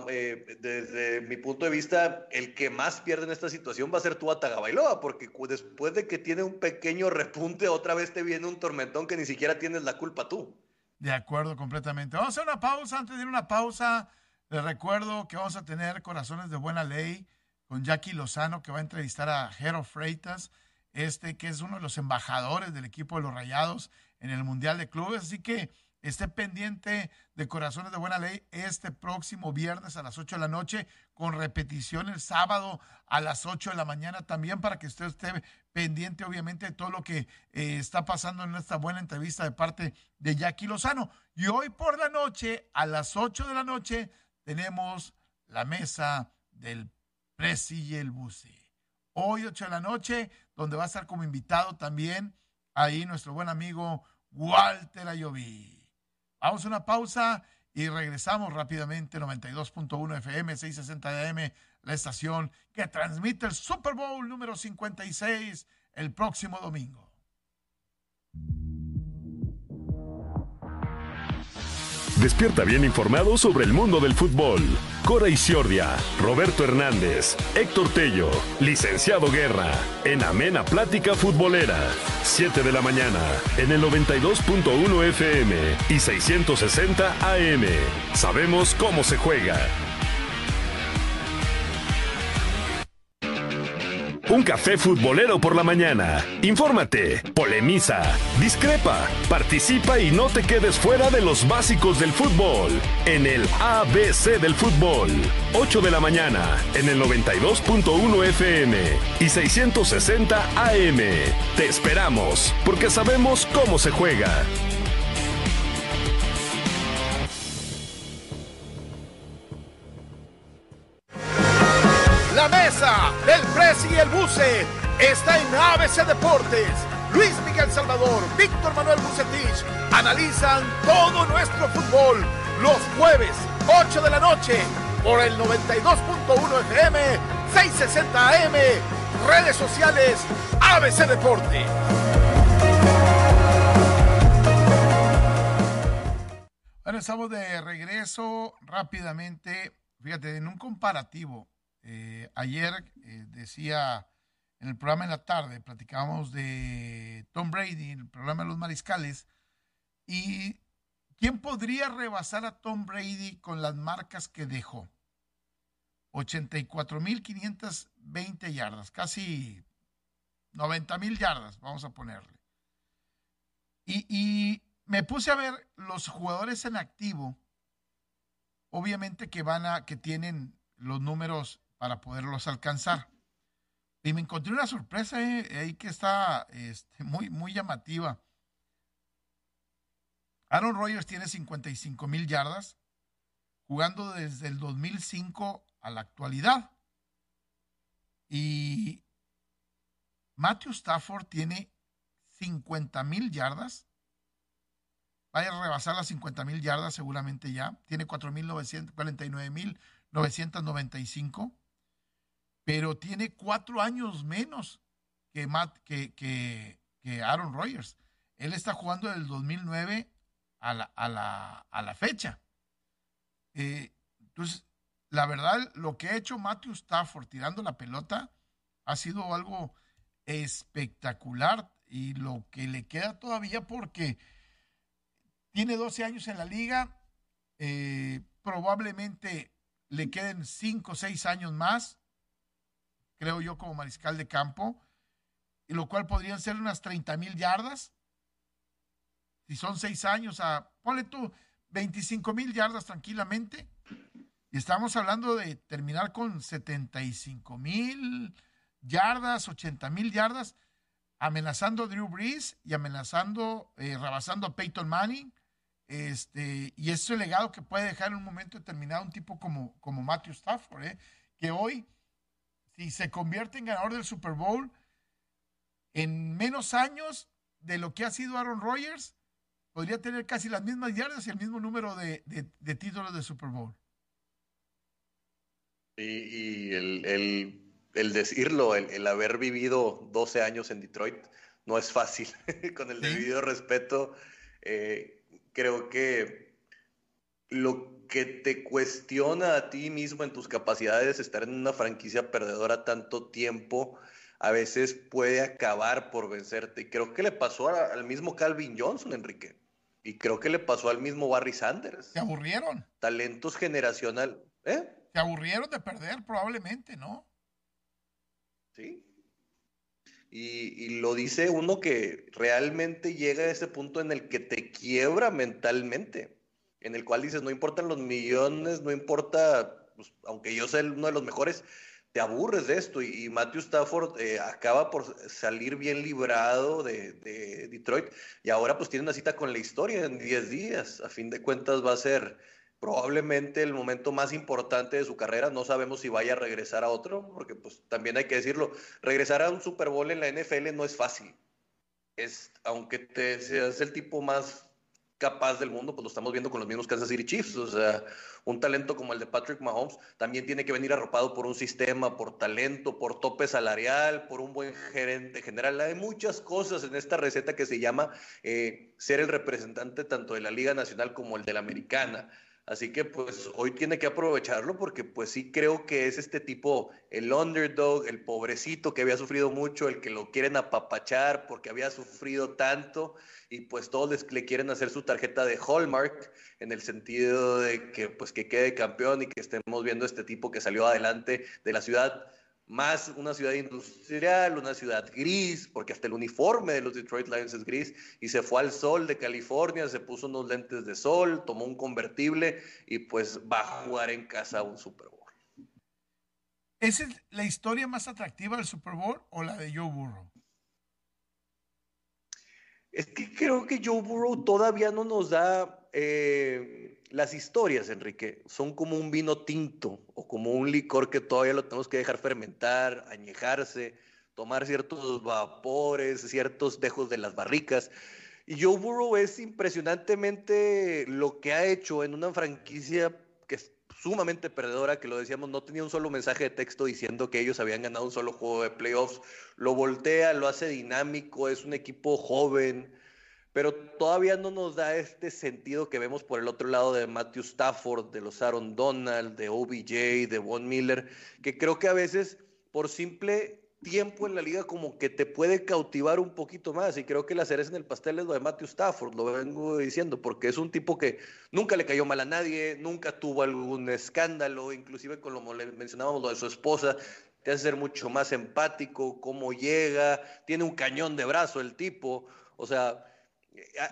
Eh, desde mi punto de vista, el que más pierde en esta situación va a ser tú Tagabailoa, porque después de que tiene un pequeño repunte, otra vez te viene un tormentón que ni siquiera tienes la culpa tú. De acuerdo, completamente. Vamos a hacer una pausa. Antes de ir a una pausa, les recuerdo que vamos a tener Corazones de Buena Ley con Jackie Lozano, que va a entrevistar a Jero Freitas, este que es uno de los embajadores del equipo de los Rayados en el Mundial de Clubes. Así que Esté pendiente de Corazones de Buena Ley este próximo viernes a las 8 de la noche, con repetición el sábado a las 8 de la mañana también, para que usted esté pendiente, obviamente, de todo lo que eh, está pasando en esta buena entrevista de parte de Jackie Lozano. Y hoy por la noche, a las 8 de la noche, tenemos la mesa del Presi y el Buce. Hoy, 8 de la noche, donde va a estar como invitado también ahí nuestro buen amigo Walter Ayoví. Vamos a una pausa y regresamos rápidamente. 92.1 FM, 660 AM, la estación que transmite el Super Bowl número 56 el próximo domingo. Despierta bien informado sobre el mundo del fútbol. Cora Isiordia, Roberto Hernández, Héctor Tello, Licenciado Guerra, en Amena Plática Futbolera. 7 de la mañana, en el 92.1 FM y 660 AM. Sabemos cómo se juega. Un café futbolero por la mañana. Infórmate, polemiza, discrepa, participa y no te quedes fuera de los básicos del fútbol. En el ABC del fútbol. 8 de la mañana en el 92.1 FM y 660 AM. Te esperamos porque sabemos cómo se juega. La mesa del Presi y el Buce está en ABC Deportes. Luis Miguel Salvador, Víctor Manuel Bucetich analizan todo nuestro fútbol los jueves, 8 de la noche, por el 92.1 FM, 660 AM, redes sociales, ABC Deportes. Bueno, estamos de regreso rápidamente. Fíjate, en un comparativo, eh, ayer eh, decía en el programa en la tarde, platicábamos de Tom Brady, en el programa de los mariscales, y ¿quién podría rebasar a Tom Brady con las marcas que dejó? 84.520 yardas, casi 90.000 yardas, vamos a ponerle. Y, y me puse a ver los jugadores en activo, obviamente que van a, que tienen los números para poderlos alcanzar. Y me encontré una sorpresa eh, ahí que está este, muy, muy llamativa. Aaron Rodgers tiene 55 mil yardas, jugando desde el 2005 a la actualidad. Y Matthew Stafford tiene 50 mil yardas. Vaya a rebasar las 50 mil yardas seguramente ya. Tiene 4.949.995 pero tiene cuatro años menos que, Matt, que, que, Aaron Rodgers. Él está jugando del 2009 a la, a la, a la fecha. Eh, entonces, la verdad, lo que ha hecho Matthew Stafford tirando la pelota ha sido algo espectacular y lo que le queda todavía porque tiene 12 años en la liga, eh, probablemente le queden 5 o 6 años más creo yo, como mariscal de campo, y lo cual podrían ser unas 30 mil yardas. Si son seis años, a, ponle tú 25 mil yardas tranquilamente. Y estamos hablando de terminar con 75 mil yardas, 80 mil yardas, amenazando a Drew Brees y amenazando, eh, rebasando a Peyton Manning. Este, y ese legado que puede dejar en un momento determinado un tipo como, como Matthew Stafford, eh, que hoy si se convierte en ganador del Super Bowl en menos años de lo que ha sido Aaron Rodgers, podría tener casi las mismas yardas y el mismo número de, títulos de Super Bowl. Y, el, decirlo, el, haber vivido 12 años en Detroit, no es fácil. Con el debido respeto, eh, creo que lo que te cuestiona a ti mismo en tus capacidades estar en una franquicia perdedora tanto tiempo, a veces puede acabar por vencerte. Y creo que le pasó al mismo Calvin Johnson, Enrique. Y creo que le pasó al mismo Barry Sanders. Se aburrieron. Talentos generacional. ¿Eh? Se aburrieron de perder, probablemente, ¿no? Sí. Y, y, lo dice uno que realmente llega a ese punto en el que te quiebra mentalmente, en el cual dices, no importan los millones, no importa, pues, aunque yo sea uno de los mejores, te aburres de esto. Y, Matthew Stafford eh, acaba por salir bien librado de, de, Detroit y ahora pues tiene una cita con la historia en 10 días. A fin de cuentas va a ser probablemente el momento más importante de su carrera. No sabemos si vaya a regresar a otro, porque pues también hay que decirlo, regresar a un Super Bowl en la NFL no es fácil. Es, aunque te seas el tipo más capaz del mundo, pues lo estamos viendo con los mismos Kansas City Chiefs. O sea, un talento como el de Patrick Mahomes también tiene que venir arropado por un sistema, por talento, por tope salarial, por un buen gerente general. Hay muchas cosas en esta receta que se llama eh, ser el representante tanto de la Liga Nacional como el de la Americana. Así que pues hoy tiene que aprovecharlo porque pues sí creo que es este tipo, el underdog, el pobrecito que había sufrido mucho, el que lo quieren apapachar porque había sufrido tanto y pues todos le quieren hacer su tarjeta de Hallmark en el sentido de que pues que quede campeón y que estemos viendo este tipo que salió adelante de la ciudad más una ciudad industrial, una ciudad gris, porque hasta el uniforme de los Detroit Lions es gris, y se fue al sol de California, se puso unos lentes de sol, tomó un convertible y pues va a jugar en casa un Super Bowl. ¿Esa es la historia más atractiva del Super Bowl o la de Joe Burrow? Es que creo que Joe Burrow todavía no nos da eh, las historias, Enrique, son como un vino tinto o como un licor que todavía lo tenemos que dejar fermentar, añejarse, tomar ciertos vapores, ciertos dejos de las barricas. Y Joe Burrow es impresionantemente lo que ha hecho en una franquicia que es sumamente perdedora, que lo decíamos, no tenía un solo mensaje de texto diciendo que ellos habían ganado un solo juego de playoffs. Lo voltea, lo hace dinámico, es un equipo joven, pero todavía no nos da este sentido que vemos por el otro lado de Matthew Stafford, de los Aaron Donald, de OBJ, de Von Miller, que creo que a veces por simple tiempo en la liga como que te puede cautivar un poquito más y creo que la cereza en el pastel es lo de Matthew Stafford, lo vengo diciendo, porque es un tipo que nunca le cayó mal a nadie, nunca tuvo algún escándalo, inclusive con lo que mencionábamos lo de su esposa, te hace ser mucho más empático, cómo llega, tiene un cañón de brazo el tipo, o sea,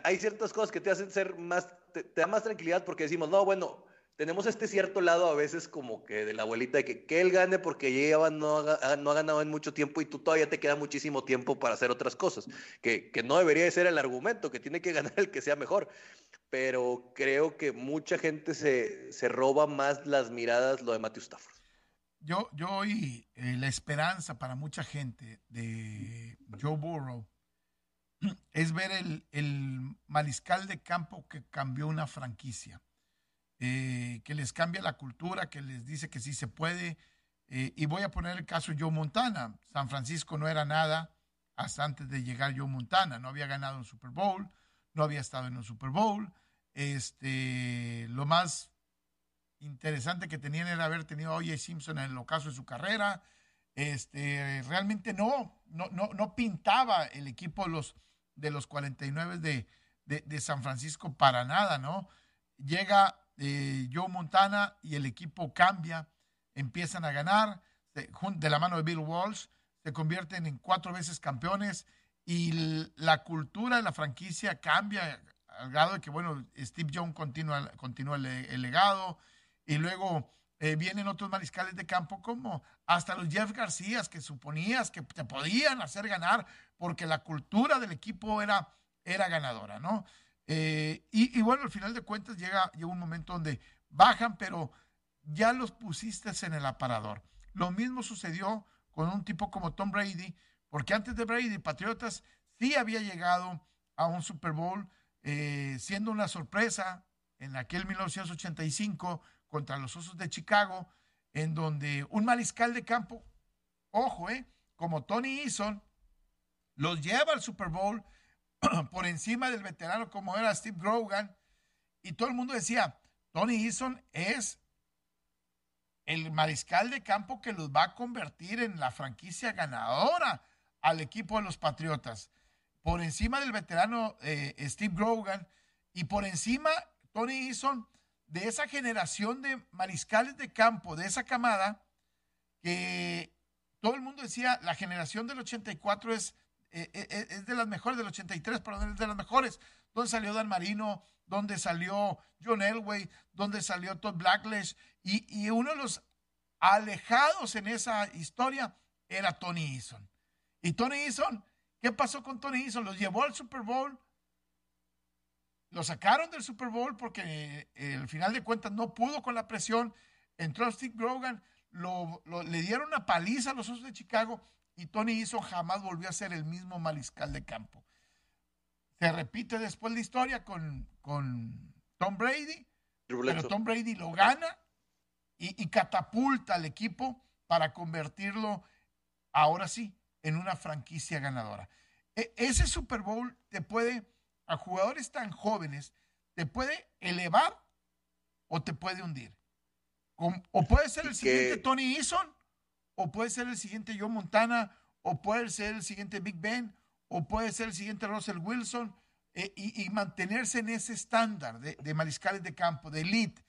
hay ciertas cosas que te hacen ser más, te, da más tranquilidad porque decimos, no, bueno, tenemos este cierto lado a veces como que de la abuelita de que, que él gane porque lleva, no ha, no ha ganado en mucho tiempo y tú todavía te queda muchísimo tiempo para hacer otras cosas, que, que no debería ser el argumento, que tiene que ganar el que sea mejor. Pero creo que mucha gente se, se roba más las miradas lo de Matthew Stafford. Yo, yo oí eh, la esperanza para mucha gente de Joe Burrow es ver el, mariscal de campo que cambió una franquicia, eh, que les cambia la cultura, que les dice que sí se puede. Eh, y voy a poner el caso Joe Montana. San Francisco no era nada hasta antes de llegar Joe Montana. No había ganado un Super Bowl, no había estado en un Super Bowl. Este, lo más interesante que tenían era haber tenido a O.J. Simpson en el ocaso de su carrera. Este, realmente no, no, no, no pintaba el equipo de los de los 49 de, de, San Francisco para nada, ¿no? Llega eh, Joe Montana y el equipo cambia, empiezan a ganar de la mano de Bill Walsh, se convierten en cuatro veces campeones y la cultura de la franquicia cambia al grado de que, bueno, Steve Jones continúa, continúa el, legado y luego eh, vienen otros mariscales de campo como hasta los Jeff García, que suponías que te podían hacer ganar porque la cultura del equipo era, era ganadora, ¿no? Eh, y, bueno, al final de cuentas llega, llega un momento donde bajan, pero ya los pusiste en el aparador. Lo mismo sucedió con un tipo como Tom Brady, porque antes de Brady, Patriotas sí había llegado a un Super Bowl, eh, siendo una sorpresa en aquel 1985 contra los Osos de Chicago, en donde un mariscal de campo, ojo, eh, como Tony Eason, los lleva al Super Bowl por encima del veterano como era Steve Grogan. Y todo el mundo decía, Tony Eason es el mariscal de campo que los va a convertir en la franquicia ganadora al equipo de los Patriotas. Por encima del veterano eh, Steve Grogan y por encima Tony Eason de esa generación de mariscales de campo, de esa camada, que todo el mundo decía, la generación del 84 es, eh, eh, es de las mejores, del 83, perdón, es de las mejores. ¿Dónde salió Dan Marino? ¿Dónde salió John Elway? ¿Dónde salió Todd Blackledge? Y, y uno de los alejados en esa historia era Tony Eason. Y Tony Eason, ¿qué pasó con Tony Eason? Los llevó al Super Bowl, lo sacaron del Super Bowl porque eh, al final de cuentas no pudo con la presión. Entró Steve Grogan, lo, le dieron una paliza a los Osos de Chicago y Tony Eason jamás volvió a ser el mismo mariscal de campo. Se repite después la historia con, con Tom Brady, pero Tom Brady lo gana y, y catapulta al equipo para convertirlo ahora sí en una franquicia ganadora. E, ese Super Bowl te puede a jugadores tan jóvenes te puede elevar o te puede hundir. O puede ser el siguiente Tony Eason, o puede ser el siguiente Joe Montana, o puede ser el siguiente Big Ben, o puede ser el siguiente Russell Wilson, eh, y, mantenerse en ese estándar de, de, mariscales de campo, de elite.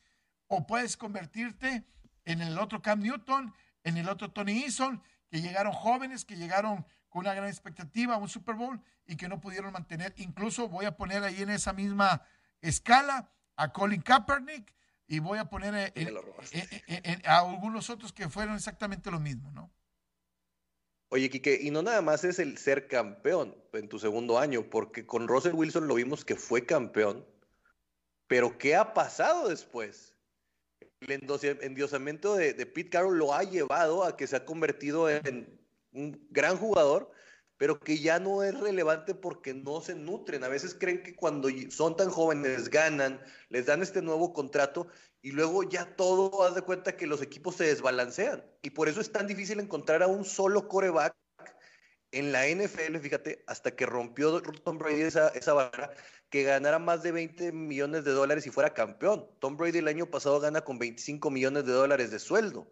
O puedes convertirte en el otro Cam Newton, en el otro Tony Eason, que llegaron jóvenes, que llegaron con una gran expectativa un Super Bowl y que no pudieron mantener. Incluso voy a poner ahí en esa misma escala a Colin Kaepernick y voy a poner eh, eh, a algunos otros que fueron exactamente lo mismo, ¿no? Oye, Quique, y no nada más es el ser campeón en tu segundo año, porque con Russell Wilson lo vimos que fue campeón, pero ¿qué ha pasado después? El endiosamiento de, de Pete Carroll lo ha llevado a que se ha convertido en un gran jugador, pero que ya no es relevante porque no se nutren. A veces creen que cuando son tan jóvenes ganan, les dan este nuevo contrato y luego ya todo, haz de cuenta que los equipos se desbalancean. Y por eso es tan difícil encontrar a un solo coreback en la NFL, fíjate, hasta que rompió Tom Brady esa, barra, que ganara más de 20 millones de dólares y fuera campeón. Tom Brady el año pasado gana con 25 millones de dólares de sueldo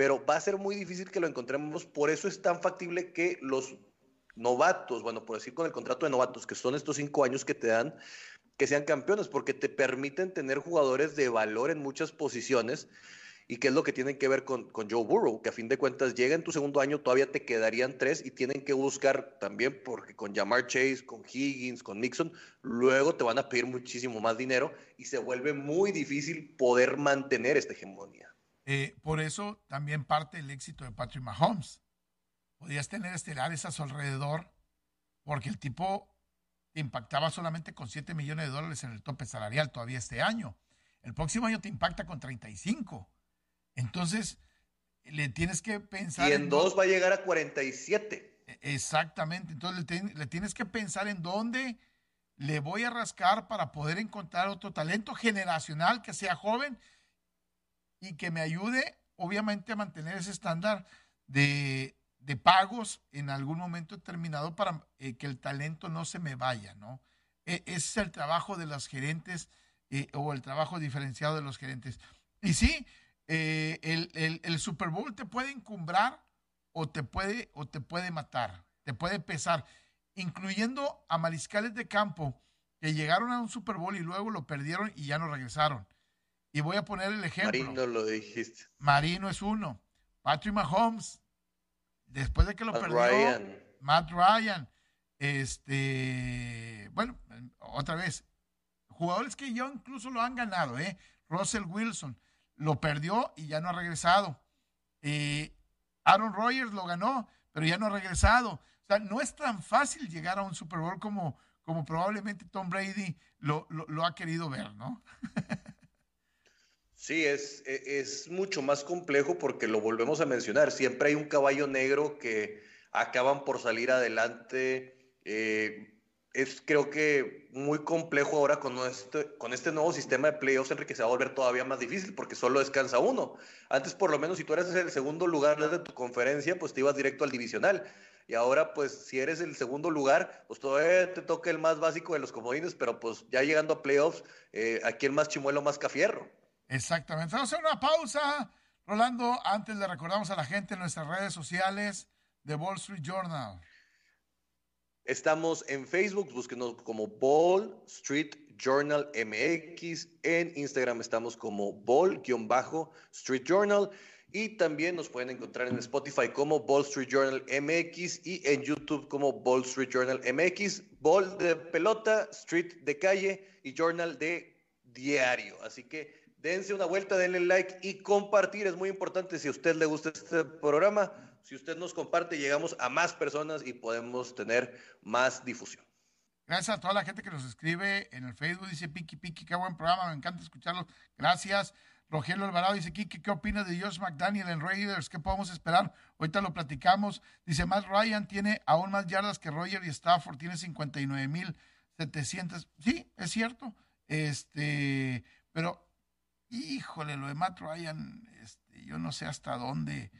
pero va a ser muy difícil que lo encontremos. Por eso es tan factible que los novatos, bueno, por decir con el contrato de novatos, que son estos cinco años que te dan, que sean campeones, porque te permiten tener jugadores de valor en muchas posiciones. Y que es lo que tienen que ver con, Joe Burrow, que a fin de cuentas llega en tu segundo año, todavía te quedarían tres y tienen que buscar también, porque con Jamar Chase, con Higgins, con Nixon, luego te van a pedir muchísimo más dinero y se vuelve muy difícil poder mantener esta hegemonía. Eh, por eso también parte el éxito de Patrick Mahomes. Podías tener estelares a su alrededor porque el tipo te impactaba solamente con 7 millones de dólares en el tope salarial todavía este año. El próximo año te impacta con 35. Entonces, le tienes que pensar... Y en, dos va a llegar a 47. E, exactamente. Entonces, le, le tienes que pensar en dónde le voy a rascar para poder encontrar otro talento generacional que sea joven y que me ayude, obviamente, a mantener ese estándar de, pagos en algún momento determinado para eh, que el talento no se me vaya, ¿no? E, ese es el trabajo de los gerentes eh, o el trabajo diferenciado de los gerentes. Y sí, eh, el, el, Super Bowl te puede encumbrar o te puede, o te puede matar, te puede pesar, incluyendo a mariscales de campo que llegaron a un Super Bowl y luego lo perdieron y ya no regresaron. Y voy a poner el ejemplo. Marino lo dijiste. Marino es uno. Patrick Mahomes, después de que lo perdió, Matt Ryan, este, bueno, otra vez, jugadores que yo incluso lo han ganado, ¿eh? Russell Wilson lo perdió y ya no ha regresado. Eh, Aaron Rodgers lo ganó, pero ya no ha regresado. O sea, no es tan fácil llegar a un Super Bowl como, como probablemente Tom Brady lo, lo ha querido ver, ¿no? Sí, es, e, es mucho más complejo porque lo volvemos a mencionar. Siempre hay un caballo negro que acaban por salir adelante. Eh, es creo que muy complejo ahora con este, con este nuevo sistema de playoffs, Enrique, se va a volver todavía más difícil porque solo descansa uno. Antes, por lo menos, si tú eres el segundo lugar de tu conferencia, pues te ibas directo al divisional. Y ahora, pues, si eres el segundo lugar, pues todavía te toca el más básico de los comodines, pero pues ya llegando a playoffs, eh, aquí el más chimuelo, más cafierro. Exactamente. Vamos a hacer una pausa. Rolando, antes le recordamos a la gente en nuestras redes sociales de Wall Street Journal. Estamos en Facebook, búsquenos como Wall Street Journal MX. En Instagram estamos como Ball-Street Journal. Y también nos pueden encontrar en Spotify como Wall Street Journal MX y en YouTube como Wall Street Journal MX. Ball de pelota, Street de calle y Journal de diario. Así que dense una vuelta, denle like y compartir. Es muy importante si a usted le gusta este programa. Si usted nos comparte, llegamos a más personas y podemos tener más difusión. Gracias a toda la gente que nos escribe en el Facebook. Dice Piki Piki, qué buen programa, me encanta escucharlos. Gracias. Rogelio Alvarado dice, Kiki, ¿qué opinas de Josh McDaniel en Raiders? ¿Qué podemos esperar? Ahorita lo platicamos. Dice, Matt Ryan tiene aún más yardas que Roger y Stafford, tiene 59.700. Sí, es cierto. Este, pero, híjole, lo de Matt Ryan, este, yo no sé hasta dónde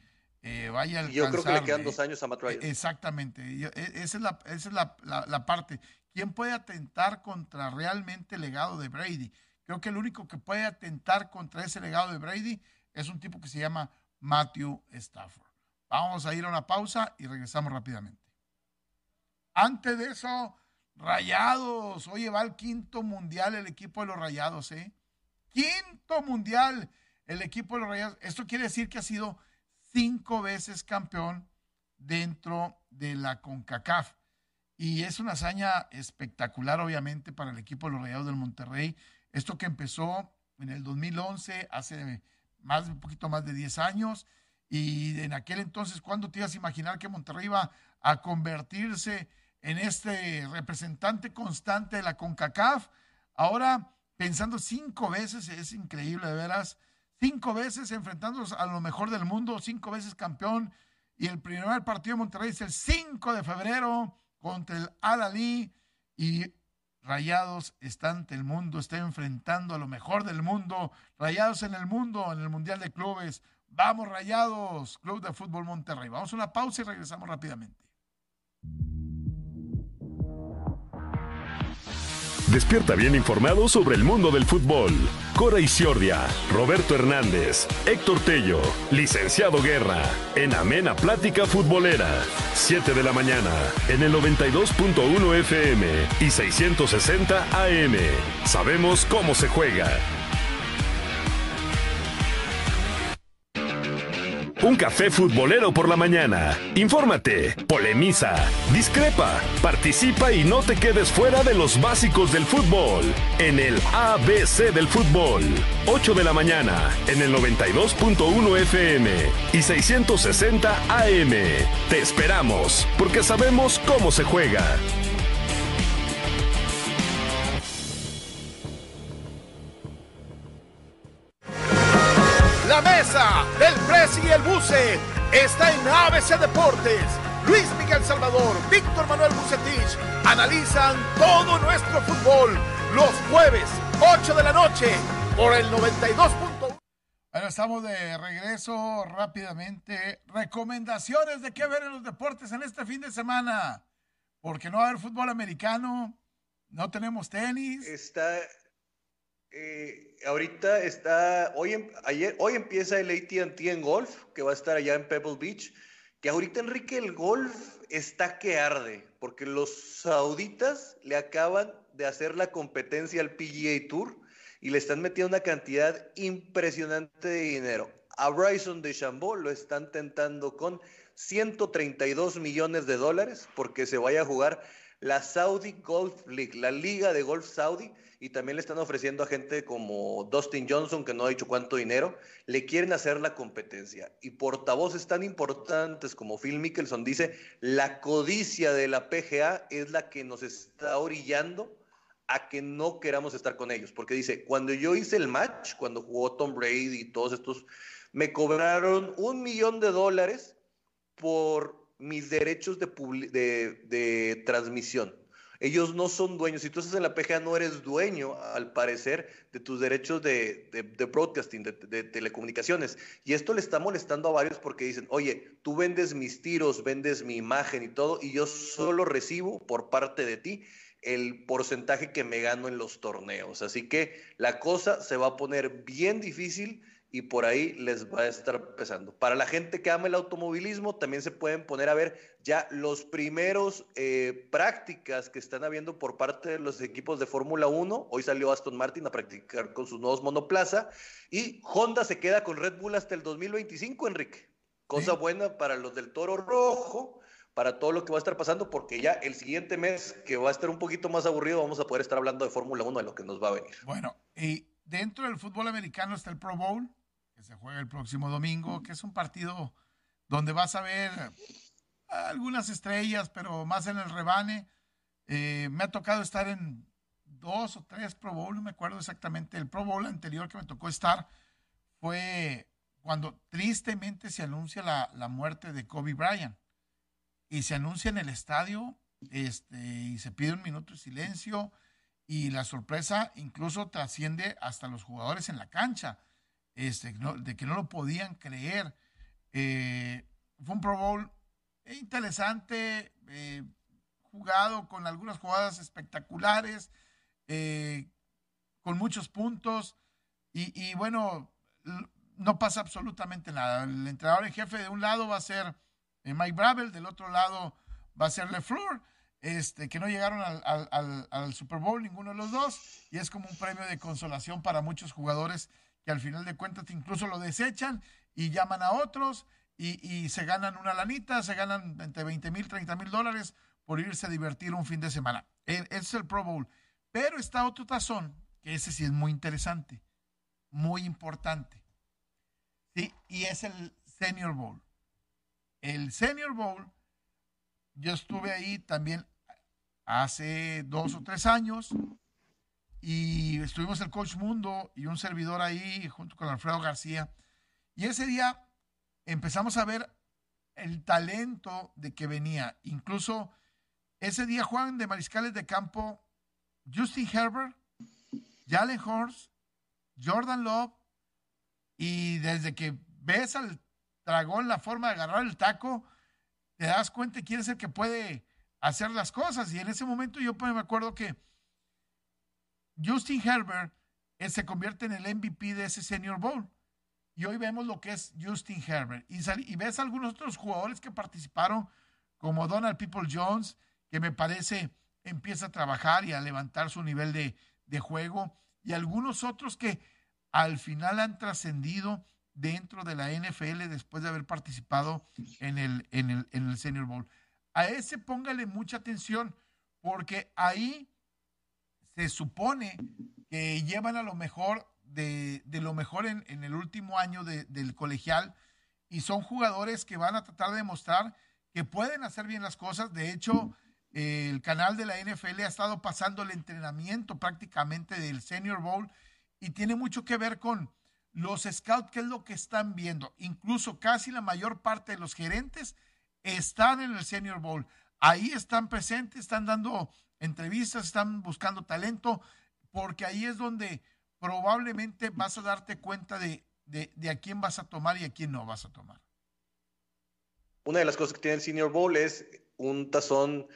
eh, vaya a Yo creo que le quedan dos años a Matt Ryan. Exactamente. E, esa es, la, esa es la, la parte. ¿Quién puede atentar contra realmente el legado de Brady? Creo que el único que puede atentar contra ese legado de Brady es un tipo que se llama Matthew Stafford. Vamos a ir a una pausa y regresamos rápidamente. Antes de eso, Rayados. Oye, va al quinto mundial el equipo de los Rayados, ¿eh? Quinto mundial el equipo de los Rayados. Esto quiere decir que ha sido cinco veces campeón dentro de la CONCACAF. Y es una hazaña espectacular, obviamente, para el equipo de los Rayados del Monterrey. Esto que empezó en el 2011, hace más, un poquito más de 10 años, y en aquel entonces, ¿cuándo te ibas a imaginar que Monterrey iba a convertirse en este representante constante de la CONCACAF? Ahora, pensando cinco veces, es increíble, de veras, cinco veces enfrentándonos a lo mejor del mundo, cinco veces campeón, y el primer partido de Monterrey es el 5 de febrero contra el Al-Ali, y Rayados está ante el mundo, está enfrentando a lo mejor del mundo. Rayados en el mundo, en el Mundial de Clubes. Vamos, Rayados, Club de Fútbol Monterrey. Vamos a una pausa y regresamos rápidamente. Despierta bien informado sobre el mundo del fútbol. Cora Isiordia, Roberto Hernández, Héctor Tello, Licenciado Guerra, en Amena Plática Futbolera. 7 de la mañana, en el 92.1 FM y 660 AM. Sabemos cómo se juega. Un café futbolero por la mañana. Infórmate, polemiza, discrepa, participa y no te quedes fuera de los básicos del fútbol. En el ABC del fútbol. 8 de la mañana, en el 92.1 FM y 660 AM. Te esperamos, porque sabemos cómo se juega. La mesa del Presi y el Buce está en ABC Deportes. Luis Miguel Salvador, Víctor Manuel Bucetich analizan todo nuestro fútbol los jueves, 8 de la noche, por el 92.1. Bueno, estamos de regreso rápidamente. Recomendaciones de qué ver en los deportes en este fin de semana. Porque no va a haber fútbol americano, no tenemos tenis. Está, eh, ahorita está, hoy, em, ayer, hoy empieza el ATT en golf, que va a estar allá en Pebble Beach, que ahorita Enrique el golf está que arde, porque los sauditas le acaban de hacer la competencia al PGA Tour y le están metiendo una cantidad impresionante de dinero. A Bryson de Chambó lo están tentando con 132 millones de dólares porque se vaya a jugar la Saudi Golf League, la liga de golf saudí, y también le están ofreciendo a gente como Dustin Johnson, que no ha dicho cuánto dinero, le quieren hacer la competencia. Y portavoces tan importantes como Phil Mickelson dice, la codicia de la PGA es la que nos está orillando a que no queramos estar con ellos. Porque dice, cuando yo hice el match, cuando jugó Tom Brady y todos estos, me cobraron un millón de dólares por mis derechos de, transmisión. Ellos no son dueños. Si tú estás en la PGA, no eres dueño, al parecer, de tus derechos de, de broadcasting, de, telecomunicaciones. Y esto le está molestando a varios porque dicen, oye, tú vendes mis tiros, vendes mi imagen y todo, y yo solo recibo por parte de ti el porcentaje que me gano en los torneos. Así que la cosa se va a poner bien difícil y por ahí les va a estar pesando. Para la gente que ama el automovilismo, también se pueden poner a ver ya los primeros eh, prácticas que están habiendo por parte de los equipos de Fórmula 1. Hoy salió Aston Martin a practicar con sus nuevos monoplaza y Honda se queda con Red Bull hasta el 2025, Enrique. Cosa buena para los del Toro Rojo, para todo lo que va a estar pasando, porque ya el siguiente mes, que va a estar un poquito más aburrido, vamos a poder estar hablando de Fórmula 1, de lo que nos va a venir. Bueno, y dentro del fútbol americano está el Pro Bowl se juega el próximo domingo, que es un partido donde vas a ver algunas estrellas, pero más en el rebane. Eh, me ha tocado estar en dos o tres Pro Bowl, no me acuerdo exactamente. El Pro Bowl anterior que me tocó estar fue cuando tristemente se anuncia la, la muerte de Kobe Bryant y se anuncia en el estadio este, y se pide un minuto de silencio y la sorpresa incluso trasciende hasta los jugadores en la cancha este, de que no lo podían creer. Eh, fue un Pro Bowl interesante, eh, jugado con algunas jugadas espectaculares, eh, con muchos puntos, y, bueno, no pasa absolutamente nada. El entrenador en jefe de un lado va a ser Mike Bravel, del otro lado va a ser LeFleur. Este, que no llegaron al, al Super Bowl ninguno de los dos, y es como un premio de consolación para muchos jugadores que al final de cuentas incluso lo desechan y llaman a otros y, se ganan una lanita, se ganan entre 20 mil, 30 mil dólares por irse a divertir un fin de semana. E, ese es el Pro Bowl. Pero está otro tazón, que ese sí es muy interesante, muy importante. ¿sí? Y es el Senior Bowl. El Senior Bowl, yo estuve ahí también hace dos o tres años y estuvimos el coach Mundo y un servidor ahí junto con Alfredo García. Y ese día empezamos a ver el talento de que venía. Incluso ese día juegan de mariscales de campo Justin Herbert, Jalen Horst, Jordan Love, y desde que ves al dragón la forma de agarrar el taco, te das cuenta quién es el que puede hacer las cosas. Y en ese momento yo me acuerdo que Justin Herbert eh, se convierte en el MVP de ese Senior Bowl. Y hoy vemos lo que es Justin Herbert. Y, ves algunos otros jugadores que participaron, como Donald People Jones, que me parece empieza a trabajar y a levantar su nivel de, juego. Y algunos otros que al final han trascendido dentro de la NFL después de haber participado en el, en el, en el Senior Bowl. A ese póngale mucha atención, porque ahí se supone que llevan a lo mejor de, lo mejor en, el último año del colegial y son jugadores que van a tratar de demostrar que pueden hacer bien las cosas. De hecho, el canal de la NFL ha estado pasando el entrenamiento prácticamente del Senior Bowl y tiene mucho que ver con los scouts, qué es lo que están viendo. Incluso casi la mayor parte de los gerentes están en el Senior Bowl. Ahí están presentes, están dando entrevistas, están buscando talento, porque ahí es donde probablemente vas a darte cuenta de, a quién vas a tomar y a quién no vas a tomar. Una de las cosas que tiene el Senior Bowl es un tazón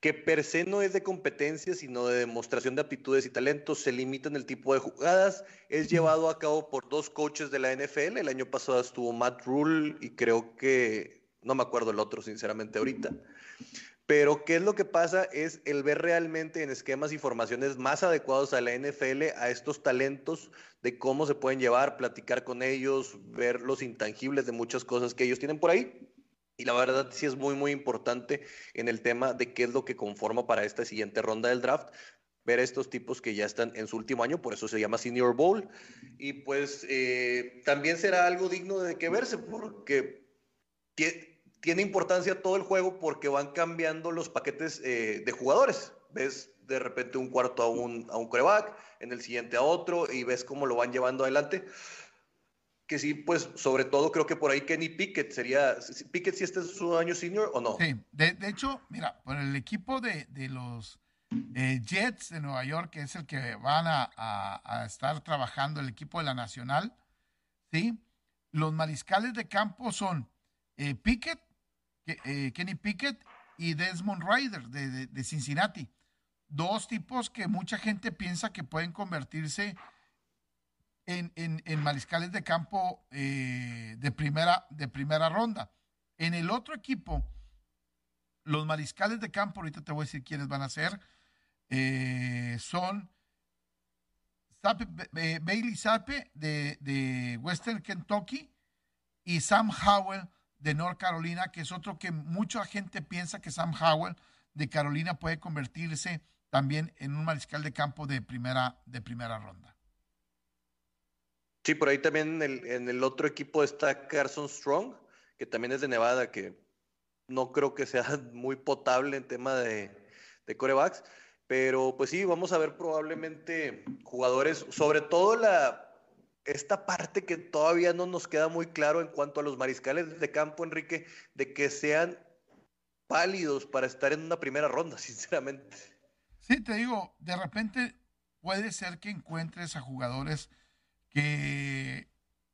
que per se no es de competencia, sino de demostración de aptitudes y talentos, se limita en el tipo de jugadas, es llevado a cabo por dos coaches de la NFL, el año pasado estuvo Matt Rule y creo que, no me acuerdo el otro sinceramente ahorita, pero ¿qué es lo que pasa? Es el ver realmente en esquemas y formaciones más adecuados a la NFL, a estos talentos, de cómo se pueden llevar, platicar con ellos, ver los intangibles de muchas cosas que ellos tienen por ahí. Y la verdad sí es muy, muy importante en el tema de qué es lo que conforma para esta siguiente ronda del draft. Ver a estos tipos que ya están en su último año, por eso se llama Senior Bowl. Y pues eh, también será algo digno de que verse, porque tiene importancia todo el juego porque van cambiando los paquetes eh, de jugadores. Ves de repente un cuarto a un, a un coreback, en el siguiente a otro, y ves cómo lo van llevando adelante. Que sí, pues sobre todo creo que por ahí Kenny Pickett sería. ¿Pickett si este es su año senior o no? Sí, de, hecho, mira, por el equipo de, los eh, Jets de Nueva York, que es el que van a, a, estar trabajando, el equipo de la Nacional, ¿sí? Los mariscales de campo son eh, Pickett, eh, Kenny Pickett y Desmond Ryder de, Cincinnati. dos tipos que mucha gente piensa que pueden convertirse en, en, mariscales de campo eh, de, primera, de primera ronda. En el otro equipo, los mariscales de campo, ahorita te voy a decir quiénes van a ser, eh, son Bailey Sape de, de, Western Kentucky y Sam Howell de North Carolina, que es otro que mucha gente piensa que Sam Howell de Carolina puede convertirse también en un mariscal de campo de primera, de primera ronda. Sí, por ahí también en el, otro equipo está Carson Strong, que también es de Nevada, que no creo que sea muy potable en tema de, de corebacks. Pero pues sí, vamos a ver probablemente jugadores, sobre todo la, esta parte que todavía no nos queda muy claro en cuanto a los mariscales de campo, Enrique, de que sean pálidos para estar en una primera ronda, sinceramente. Sí, te digo, de repente puede ser que encuentres a jugadores que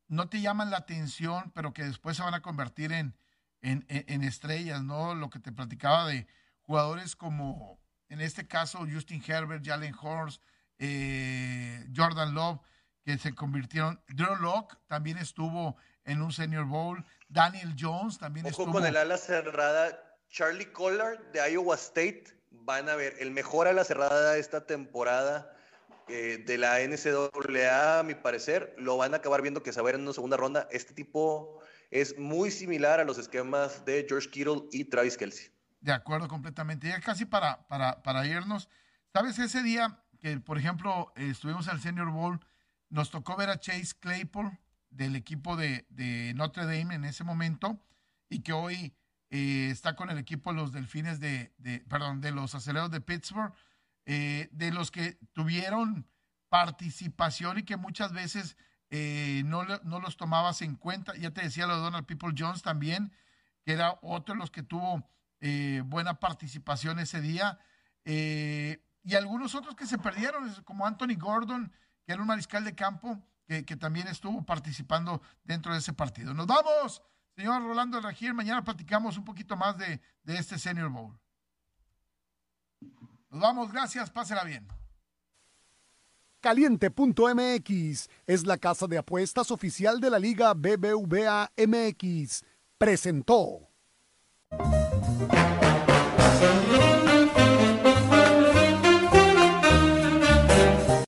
no te llaman la atención, pero que después se van a convertir en, en, estrellas, ¿no? Lo que te platicaba de jugadores como, en este caso, Justin Herbert, Jalen Horst, eh, Jordan Love, que se convirtieron. Drew Locke también estuvo en un Senior Bowl. Daniel Jones también Ojo estuvo. con el ala cerrada. Charlie Collard de Iowa State. Van a ver, el mejor ala cerrada de esta temporada eh, de la NCAA, a mi parecer, lo van a acabar viendo que se va a ver en una segunda ronda. Este tipo es muy similar a los esquemas de George Kittle y Travis Kelsey. De acuerdo, completamente. Ya casi para, para, para irnos. ¿Sabes ese día que, por ejemplo, estuvimos al Senior Bowl, nos tocó ver a Chase Claypool del equipo de, Notre Dame en ese momento y que hoy eh, está con el equipo de los Delfines de, perdón, de los Aceleros de Pittsburgh, eh, de los que tuvieron participación y que muchas veces eh, no, no, los tomabas en cuenta. Ya te decía lo de Donald People Jones también, que era otro de los que tuvo eh, buena participación ese día. Y algunos otros que se perdieron, como Anthony Gordon, que era un mariscal de campo, que, también estuvo participando dentro de ese partido. Nos vamos, señor Rolando Regir. Mañana platicamos un poquito más de, de este Senior Bowl. Nos vamos, gracias, pásela bien. Caliente.mx es la casa de apuestas oficial de la Liga BBVA MX. Presentó.